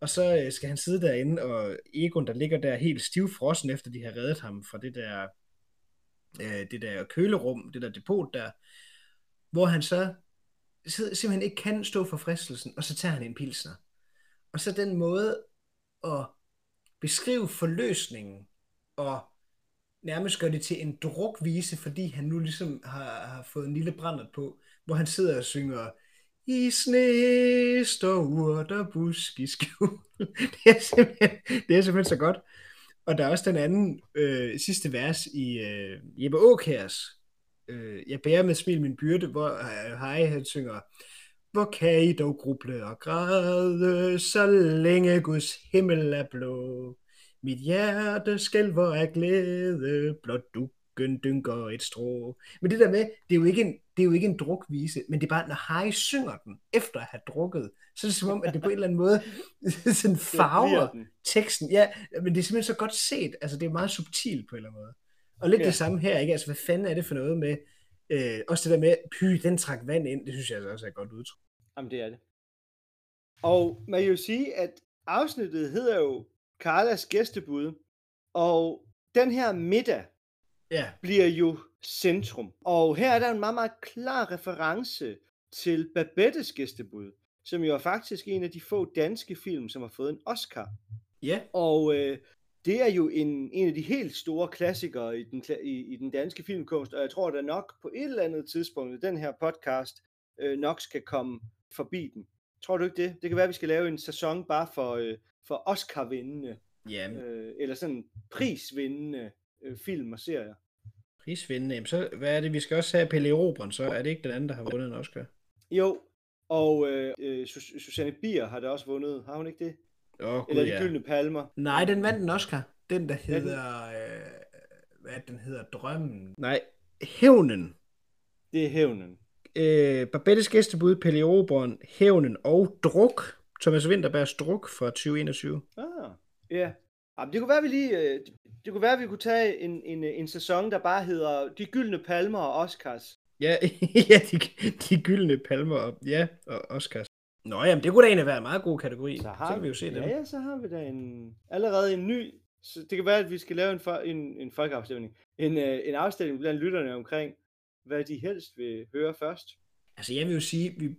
og så øh, skal han sidde derinde, og Egon, der ligger der helt stivfrossen, efter de har reddet ham fra det der, øh, det der kølerum, det der depot der, hvor han så simpelthen ikke kan stå for fristelsen, og så tager han en pilsner. Og så den måde at beskrive forløsningen, og nærmest gøre det til en drukvise, fordi han nu ligesom har, har fået en lille brændert på, hvor han sidder og synger i sne står urter busk i skjul. Det er, simpelthen, det er simpelthen så godt. Og der er også den anden øh, sidste vers i øh, Jeppe Åkærs øh, Jeg bærer med smil min byrde, hvor øh, Hej han synger Hvor kan I dog gruble og græde, så længe Guds himmel er blå. Mit hjerte skælver af glæde, blot du dukken dynker et strå. Men det der med, det er jo ikke en, det er jo ikke en drukvise, men det er bare, når Harry synger den, efter at have drukket, så er det som om, at det på en eller anden måde sådan farver teksten. Ja, men det er simpelthen så godt set. Altså, det er meget subtilt på en eller anden måde. Og lidt ja. det samme her, ikke? Altså, hvad fanden er det for noget med, øh, også det der med, py, den trak vand ind, det synes jeg altså også er godt udtryk. Jamen, det er det. Og man kan jo sige, at afsnittet hedder jo Carlas gæstebud, og den her middag ja. bliver jo centrum. Og her er der en meget, meget klar reference til Babettes gæstebud, som jo er faktisk en af de få danske film, som har fået en Oscar. Ja. Og øh, det er jo en, en af de helt store klassikere i den, i, i den danske filmkunst, og jeg tror da nok på et eller andet tidspunkt i den her podcast øh, nok skal komme forbi den. Tror du ikke det? Det kan være, at vi skal lave en sæson bare for, øh, for Oscar-vindende, ja. øh, eller sådan prisvindende øh, film og serier. Prisvindende? Jamen så, hvad er det? Vi skal også have Pelle Robren, så er det ikke den anden, der har vundet en Oscar? Jo, og øh, øh Susanne Bier har da også vundet, har hun ikke det? Oh, Eller de ja. gyldne palmer. Nej, den vandt en Oscar. Den, der hedder... Øh, hvad den hedder? Drømmen. Nej, Hævnen. Det er Hævnen. Øh, Babettes gæstebud, Pelle Robron, Hævnen og Druk. Thomas Winterbergs Druk fra 2021. Ah, ja. Jamen, det kunne være, vi lige, øh, det kunne være, vi kunne tage en, en, en sæson, der bare hedder De Gyldne Palmer og Oscars. Ja, ja de, de gyldne palmer og, ja, og Oscars. Nå jamen, det kunne da egentlig være en meget god kategori. Så, har så kan vi jo se ja, det. Ja, så har vi da en, allerede en ny... Så det kan være, at vi skal lave en, for, en, en folkeafstemning. En, uh, en afstemning blandt lytterne omkring, hvad de helst vil høre først. Altså jeg vil jo sige, vi,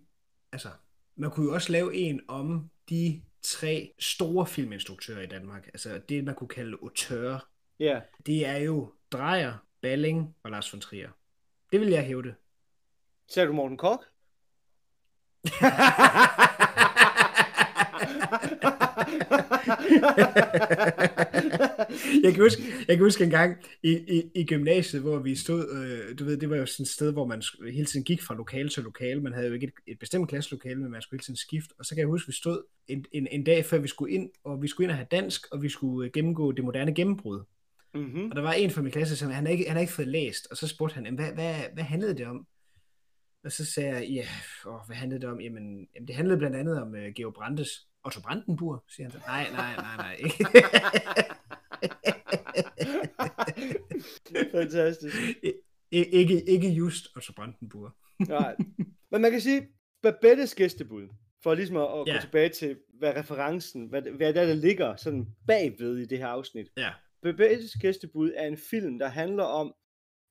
altså, man kunne jo også lave en om de tre store filminstruktører i Danmark. Altså det, man kunne kalde autører. Ja. Yeah. Det er jo Drejer, Balling og Lars von Trier. Det vil jeg hæve det. Ser du Morten Kork? jeg, kan huske, jeg kan huske en gang i, i, i gymnasiet, hvor vi stod, øh, du ved, det var jo sådan et sted, hvor man hele tiden gik fra lokale til lokale. Man havde jo ikke et, et bestemt klasselokale, men man skulle hele tiden skifte. Og så kan jeg huske, vi stod en, en, en dag før vi skulle ind, og vi skulle ind og have dansk, og vi skulle øh, gennemgå det moderne gennembrud. Mm-hmm. Og der var en fra min klasse, som han har ikke, han har ikke fået læst, og så spurgte han, hvad, hvad, hvad handlede det om? Og så sagde jeg, ja, åh, hvad handlede det om? Jamen, jamen det handlede blandt andet om uh, Georg Brandes. Otto Brandenburg, siger han så. Nej, nej, nej, nej. Fantastisk. I, ikke, ikke just Otto Brandenburg. nej. Men man kan sige, Babettes gæstebud, for ligesom at, at Ja. gå tilbage til, hvad referencen, hvad, hvad der, der ligger sådan bagved i det her afsnit. Ja. Babettes gæstebud er en film, der handler om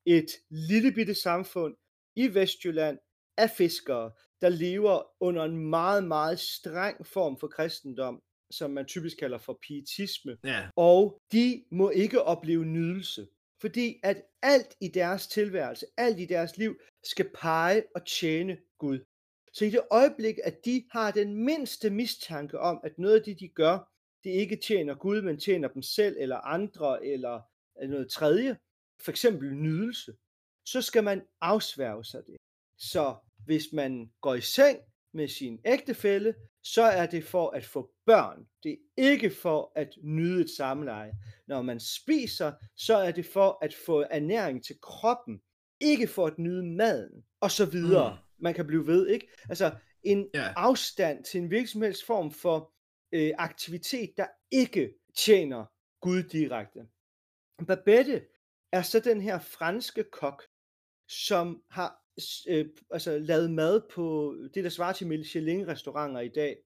et lille bitte samfund i Vestjylland af fiskere, der lever under en meget, meget streng form for kristendom, som man typisk kalder for pietisme. Ja. Og de må ikke opleve nydelse, fordi at alt i deres tilværelse, alt i deres liv, skal pege og tjene Gud. Så i det øjeblik, at de har den mindste mistanke om, at noget af det, de gør, det ikke tjener Gud, men tjener dem selv eller andre eller noget tredje, for eksempel nydelse, så skal man afsværge sig det. Så hvis man går i seng med sin ægtefælle, så er det for at få børn. Det er ikke for at nyde et samleje. Når man spiser, så er det for at få ernæring til kroppen, ikke for at nyde maden, og så videre. Mm. Man kan blive ved, ikke? Altså, en yeah. afstand til en virksomhedsform for øh, aktivitet, der ikke tjener Gud direkte. Babette er så den her franske kok, som har øh, altså, lavet mad på det, der svarer til Michelin-restauranter i dag.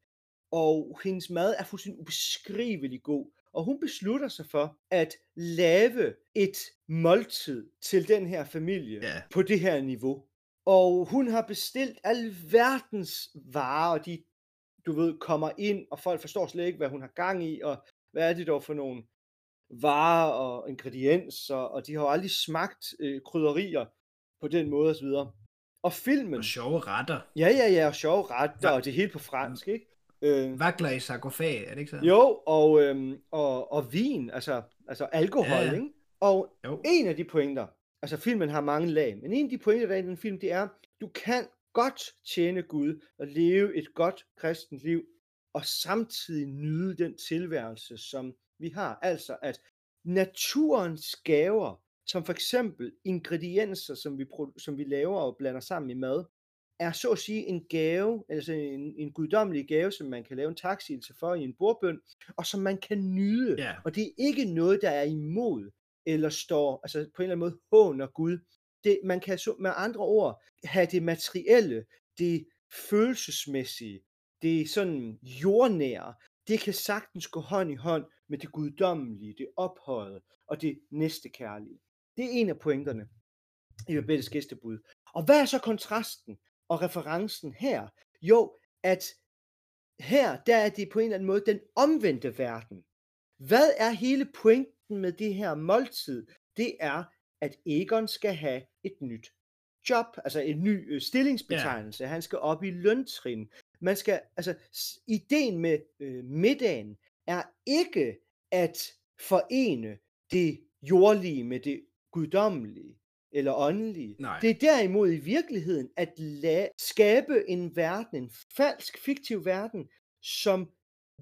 Og hendes mad er fuldstændig ubeskrivelig god. Og hun beslutter sig for at lave et måltid til den her familie yeah. på det her niveau. Og hun har bestilt alverdens varer, og de, du ved, kommer ind, og folk forstår slet ikke, hvad hun har gang i, og hvad er det dog for nogle varer og ingredienser, og de har jo aldrig smagt øh, krydderier på den måde osv. Og filmen... Og sjove retter. Ja, ja, ja, og sjove retter, og det er helt på fransk, ikke? Øh, Vakler i sarkofag, er det ikke så? Jo, og, øhm, og, og vin, altså, altså alkohol, ja. ikke? Og jo. en af de pointer, altså filmen har mange lag, men en af de pointer, der er i den film, det er, du kan godt tjene Gud og leve et godt kristent liv, og samtidig nyde den tilværelse, som vi har. Altså at naturens gaver, som for eksempel ingredienser, som vi, som vi laver og blander sammen i mad, er så at sige en gave, altså en, en guddommelig gave, som man kan lave en taksigelse for i en bordbøn, og som man kan nyde. Yeah. Og det er ikke noget, der er imod, eller står altså på en eller anden måde håner Gud. Det, man kan så med andre ord have det materielle, det følelsesmæssige, det sådan jordnære, det kan sagtens gå hånd i hånd med det guddommelige, det ophøjede og det næstekærlige. Det er en af pointerne i Babettes gæstebud. Og hvad er så kontrasten og referencen her? Jo, at her, der er det på en eller anden måde den omvendte verden. Hvad er hele pointen med det her måltid? Det er, at Egon skal have et nyt job, altså en ny øh, stillingsbetegnelse. Yeah. Han skal op i løntrin. Man skal, altså, ideen med øh, middagen er ikke at forene det jordlige med det guddommelige eller åndelige. Nej. Det er derimod i virkeligheden at la- skabe en verden, en falsk, fiktiv verden, som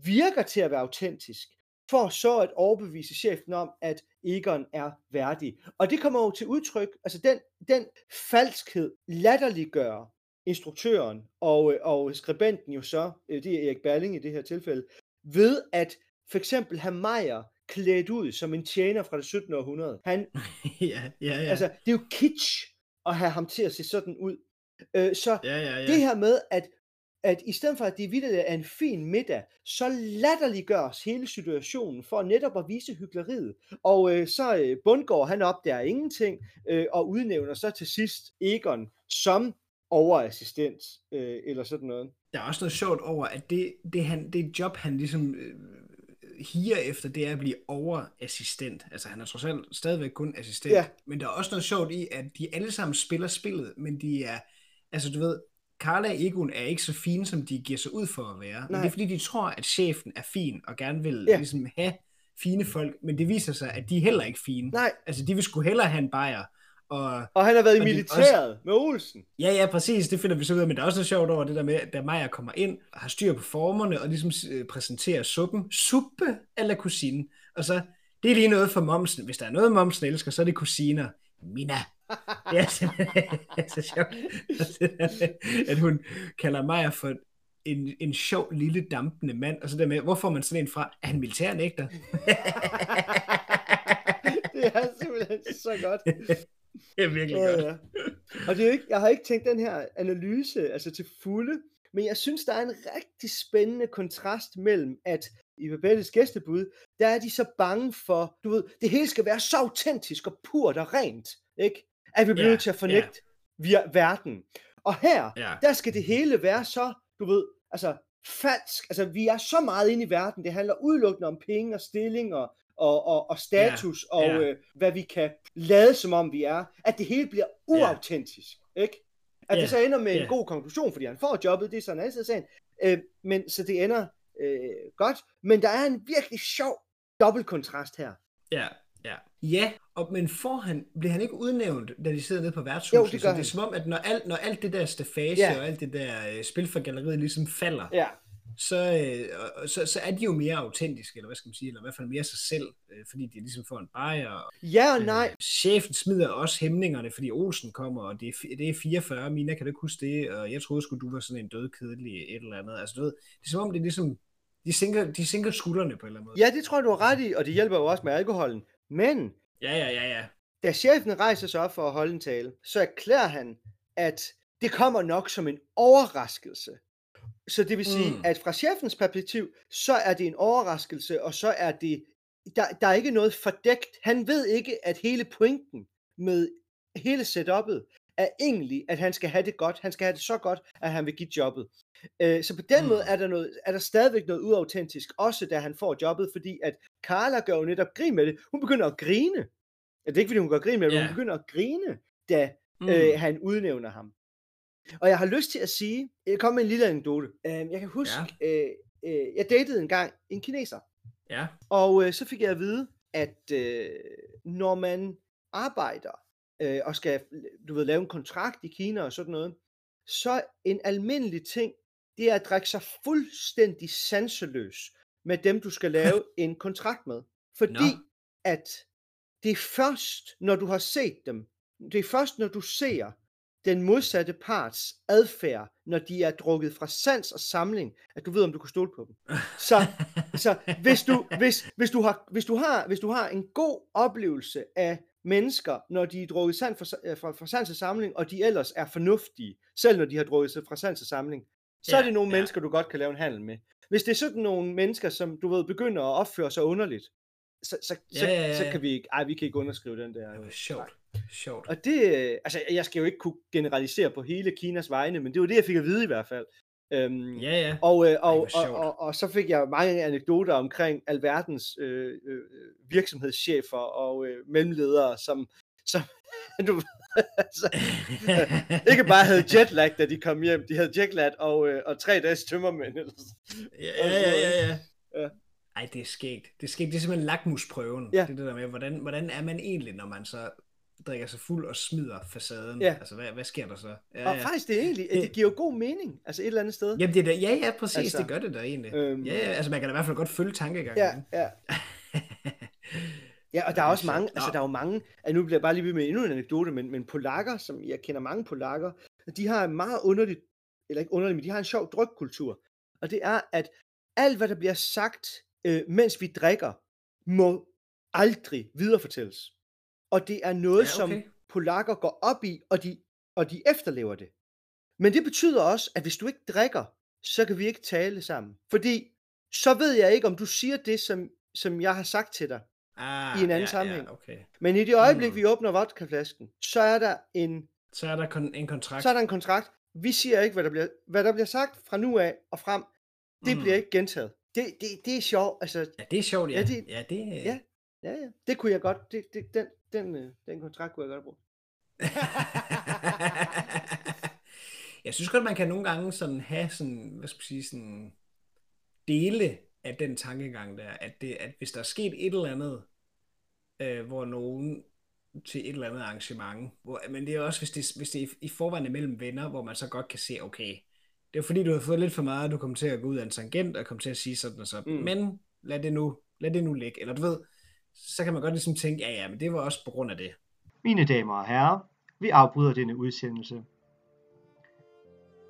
virker til at være autentisk, for så at overbevise chefen om, at Egon er værdig. Og det kommer jo til udtryk, altså den, den falskhed latterliggør instruktøren og, og skribenten jo så, øh, det er Erik Berling i det her tilfælde, ved at for eksempel have Meyer klædt ud som en tjener fra det 17. århundrede. Han, ja, ja, ja. Altså, det er jo kitsch at have ham til at se sådan ud. Øh, så ja, ja, ja. det her med, at, at i stedet for, at det vildt er en fin middag, så latterliggøres hele situationen for netop at vise hyggeleriet. Og øh, så øh, Bundgaard, han opdager ingenting, øh, og udnævner så til sidst Egon som overassistent, øh, eller sådan noget. Der er også noget sjovt over, at det, det, han, det job, han ligesom øh, higer efter, det er at blive overassistent. Altså han er trods alt stadigvæk kun assistent. Ja. Men der er også noget sjovt i, at de alle sammen spiller spillet, men de er, altså du ved, Carla og Egon er ikke så fine, som de giver sig ud for at være. Nej. Men det er fordi, de tror, at chefen er fin, og gerne vil ja. ligesom have fine folk, men det viser sig, at de er heller ikke fine. Nej. Altså, de vil sgu hellere have en bajer, og, og han har været i militæret også, med Olsen. Ja, ja, præcis. Det finder vi så ud af. Men der er også noget sjovt over det der med, at da Maja kommer ind, og har styr på formerne, og ligesom øh, præsenterer suppen. Suppe eller kusine. Og så, det er lige noget for momsen. Hvis der er noget, momsen elsker, så er det kusiner. Mina. Det er simpelthen så sjovt, at hun kalder Maja for en, en sjov lille dampende mand, og så der med, hvor får man sådan en fra? Er han militærnægter? det er simpelthen så godt. Det er virkelig ja, godt. Ja. Og det er jo ikke, jeg har ikke tænkt den her analyse altså til fulde, men jeg synes, der er en rigtig spændende kontrast mellem, at i Babettes gæstebud, der er de så bange for, du ved, det hele skal være så autentisk og purt og rent, ikke? At vi bliver yeah, til at fornægte yeah. via verden. Og her, yeah. der skal det hele være så, du ved, altså falsk. Altså, vi er så meget inde i verden. Det handler udelukkende om penge og stilling og og, og, og status, ja, og ja. Øh, hvad vi kan lade som om vi er, at det hele bliver uautentisk, ja. ikke? At ja, det så ender med ja. en god konklusion, fordi han får jobbet, det er sådan en anden sagen. Øh, men så det ender øh, godt, men der er en virkelig sjov dobbeltkontrast her. Ja, ja. Ja, og, men får han, bliver han ikke udnævnt, da de sidder nede på værtshuset? Jo, det gør så han. det er som om, at når alt, når alt det der stafage ja. og alt det der øh, spil for galleriet ligesom falder, Ja, så, øh, så, så er de jo mere autentiske, eller hvad skal man sige, eller i hvert fald mere sig selv, øh, fordi de ligesom får en bajer. Og, ja og nej. Øh, chefen smider også hæmningerne, fordi Olsen kommer, og det er, det er 44, Mina, kan du ikke huske det? Og jeg troede sgu, du var sådan en dødkedelig et eller andet. Altså, du ved, det er som om, det er ligesom, de sænker, de sænker skuldrene på en eller anden måde. Ja, det tror jeg, du har ret i, og det hjælper jo også med alkoholen. Men ja, ja, ja. ja. da chefen rejser sig op for at holde en tale, så erklærer han, at det kommer nok som en overraskelse. Så det vil sige, Mm. at fra chefens perspektiv, så er det en overraskelse, og så er det, der, der er ikke noget fordækt. Han ved ikke, at hele pointen med hele setup'et er egentlig, at han skal have det godt. Han skal have det så godt, at han vil give jobbet. Øh, så på den Mm. måde er der, noget, er der stadigvæk noget uautentisk, også da han får jobbet, fordi at Carla gør jo netop grin med det. Hun begynder at grine. Ja, Det er ikke, fordi hun gør grin med det, men Ja. hun begynder at grine, da Mm. øh, han udnævner ham. Og jeg har lyst til at sige, jeg kommer med en lille anekdote. Øh, jeg kan huske, ja. øh, øh, jeg datede engang en kineser, ja. og øh, så fik jeg at vide, at øh, når man arbejder øh, og skal du ved, lave en kontrakt i Kina og sådan noget, så en almindelig ting, det er at drikke sig fuldstændig sanseløs med dem, du skal lave en kontrakt med. Fordi Nå. at det er først, når du har set dem, det er først, når du ser den modsatte parts adfærd, når de er drukket fra sans og samling, at du ved, om du kan stole på dem. Så, så hvis, du, hvis, hvis, du har, hvis, du har, hvis du har en god oplevelse af mennesker, når de er drukket sand fra, øh, fra, fra sans og samling, og de ellers er fornuftige, selv når de har drukket sig fra sans og samling, så ja, er det nogle ja. mennesker, du godt kan lave en handel med. Hvis det er sådan nogle mennesker, som du ved, begynder at opføre sig underligt, så, så, så, Ja, ja, ja, så ja. kan vi ikke, ej, vi kan ikke underskrive den der. Det var sjovt. Sjovt. og det, øh, altså jeg skal jo ikke kunne generalisere på hele Kinas vegne, men det var det, jeg fik at vide i hvert fald. Øhm, Ja, ja. og, øh, og, hvor og, og, og så fik jeg mange anekdoter omkring alverdens øh, øh, virksomhedschefer og øh, mellemledere, som, som du, altså, ikke bare havde jetlag, da de kom hjem, de havde jetlag og, øh, og tre dages tømmermænd. Eller sådan. Ja, ja, ja, ja, ja. Ja. Ej, det er skægt. Det er skægt. Det er simpelthen lakmusprøven. Ja. Det er det der med, hvordan, hvordan er man egentlig, når man så drikker sig fuld og smider facaden? Ja. Altså, hvad, hvad sker der så? Ja, Og faktisk, det er egentlig, det giver jo god mening, altså et eller andet sted. Jamen, det er da, ja, ja, præcis, Altså, det gør det da egentlig. øhm, ja, ja, altså man kan da i hvert fald godt følge tankegangen. Ja, ja. Ja, og der er det også mange, altså der er jo mange, altså nu bliver jeg bare lige ved med endnu en anekdote, men, men polakker, som jeg kender mange polakker, de har en meget underligt, eller ikke underligt, men de har en sjov drykkultur. Og det er, at alt hvad der bliver sagt, øh, mens vi drikker, må aldrig viderefortælles. Og det er noget, Ja, okay. som polakker går op i, og de, og de efterlever det. Men det betyder også, at hvis du ikke drikker, så kan vi ikke tale sammen. Fordi så ved jeg ikke, om du siger det, som, som jeg har sagt til dig. Ah, i en anden ja, sammenhæng. Ja, okay. Men i det øjeblik, Mm. vi åbner vodkaflasken, så er der en, Så er der kon- en kontrakt. så er der en kontrakt. Vi siger ikke, hvad der bliver, hvad der bliver sagt fra nu af og frem. Det Mm. bliver ikke gentaget. Det, det, det er sjovt. Altså, Ja, det er sjovt, ja. Ja, det- ja, det, ja. ja, ja. Det kunne jeg godt. Det, det, den, den, øh, den kontrakt kunne jeg godt bruge. jeg synes godt, man kan nogle gange sådan have sådan, hvad skal man sige, sådan dele af den tankegang der, at, det, at hvis der er sket et eller andet, øh, hvor nogen til et eller andet arrangement, hvor, men det er også, hvis det, hvis det er i forvejen mellem venner, hvor man så godt kan se, okay, det er fordi, du har fået lidt for meget, du kommer til at gå ud af en tangent, og kommer til at sige sådan og sådan, mm. men lad det, nu, lad det nu ligge, eller du ved, så kan man godt ligesom tænke, ja ja, men det var også på grund af det. Mine damer og herrer, vi afbryder denne udsendelse.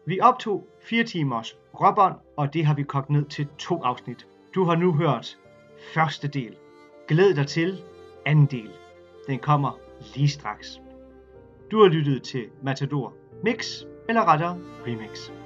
Vi optog fire timers råbånd, og det har vi kogt ned til to afsnit. Du har nu hørt første del. Glæd dig til anden del. Den kommer lige straks. Du har lyttet til Matador Mix, eller rettere Remix.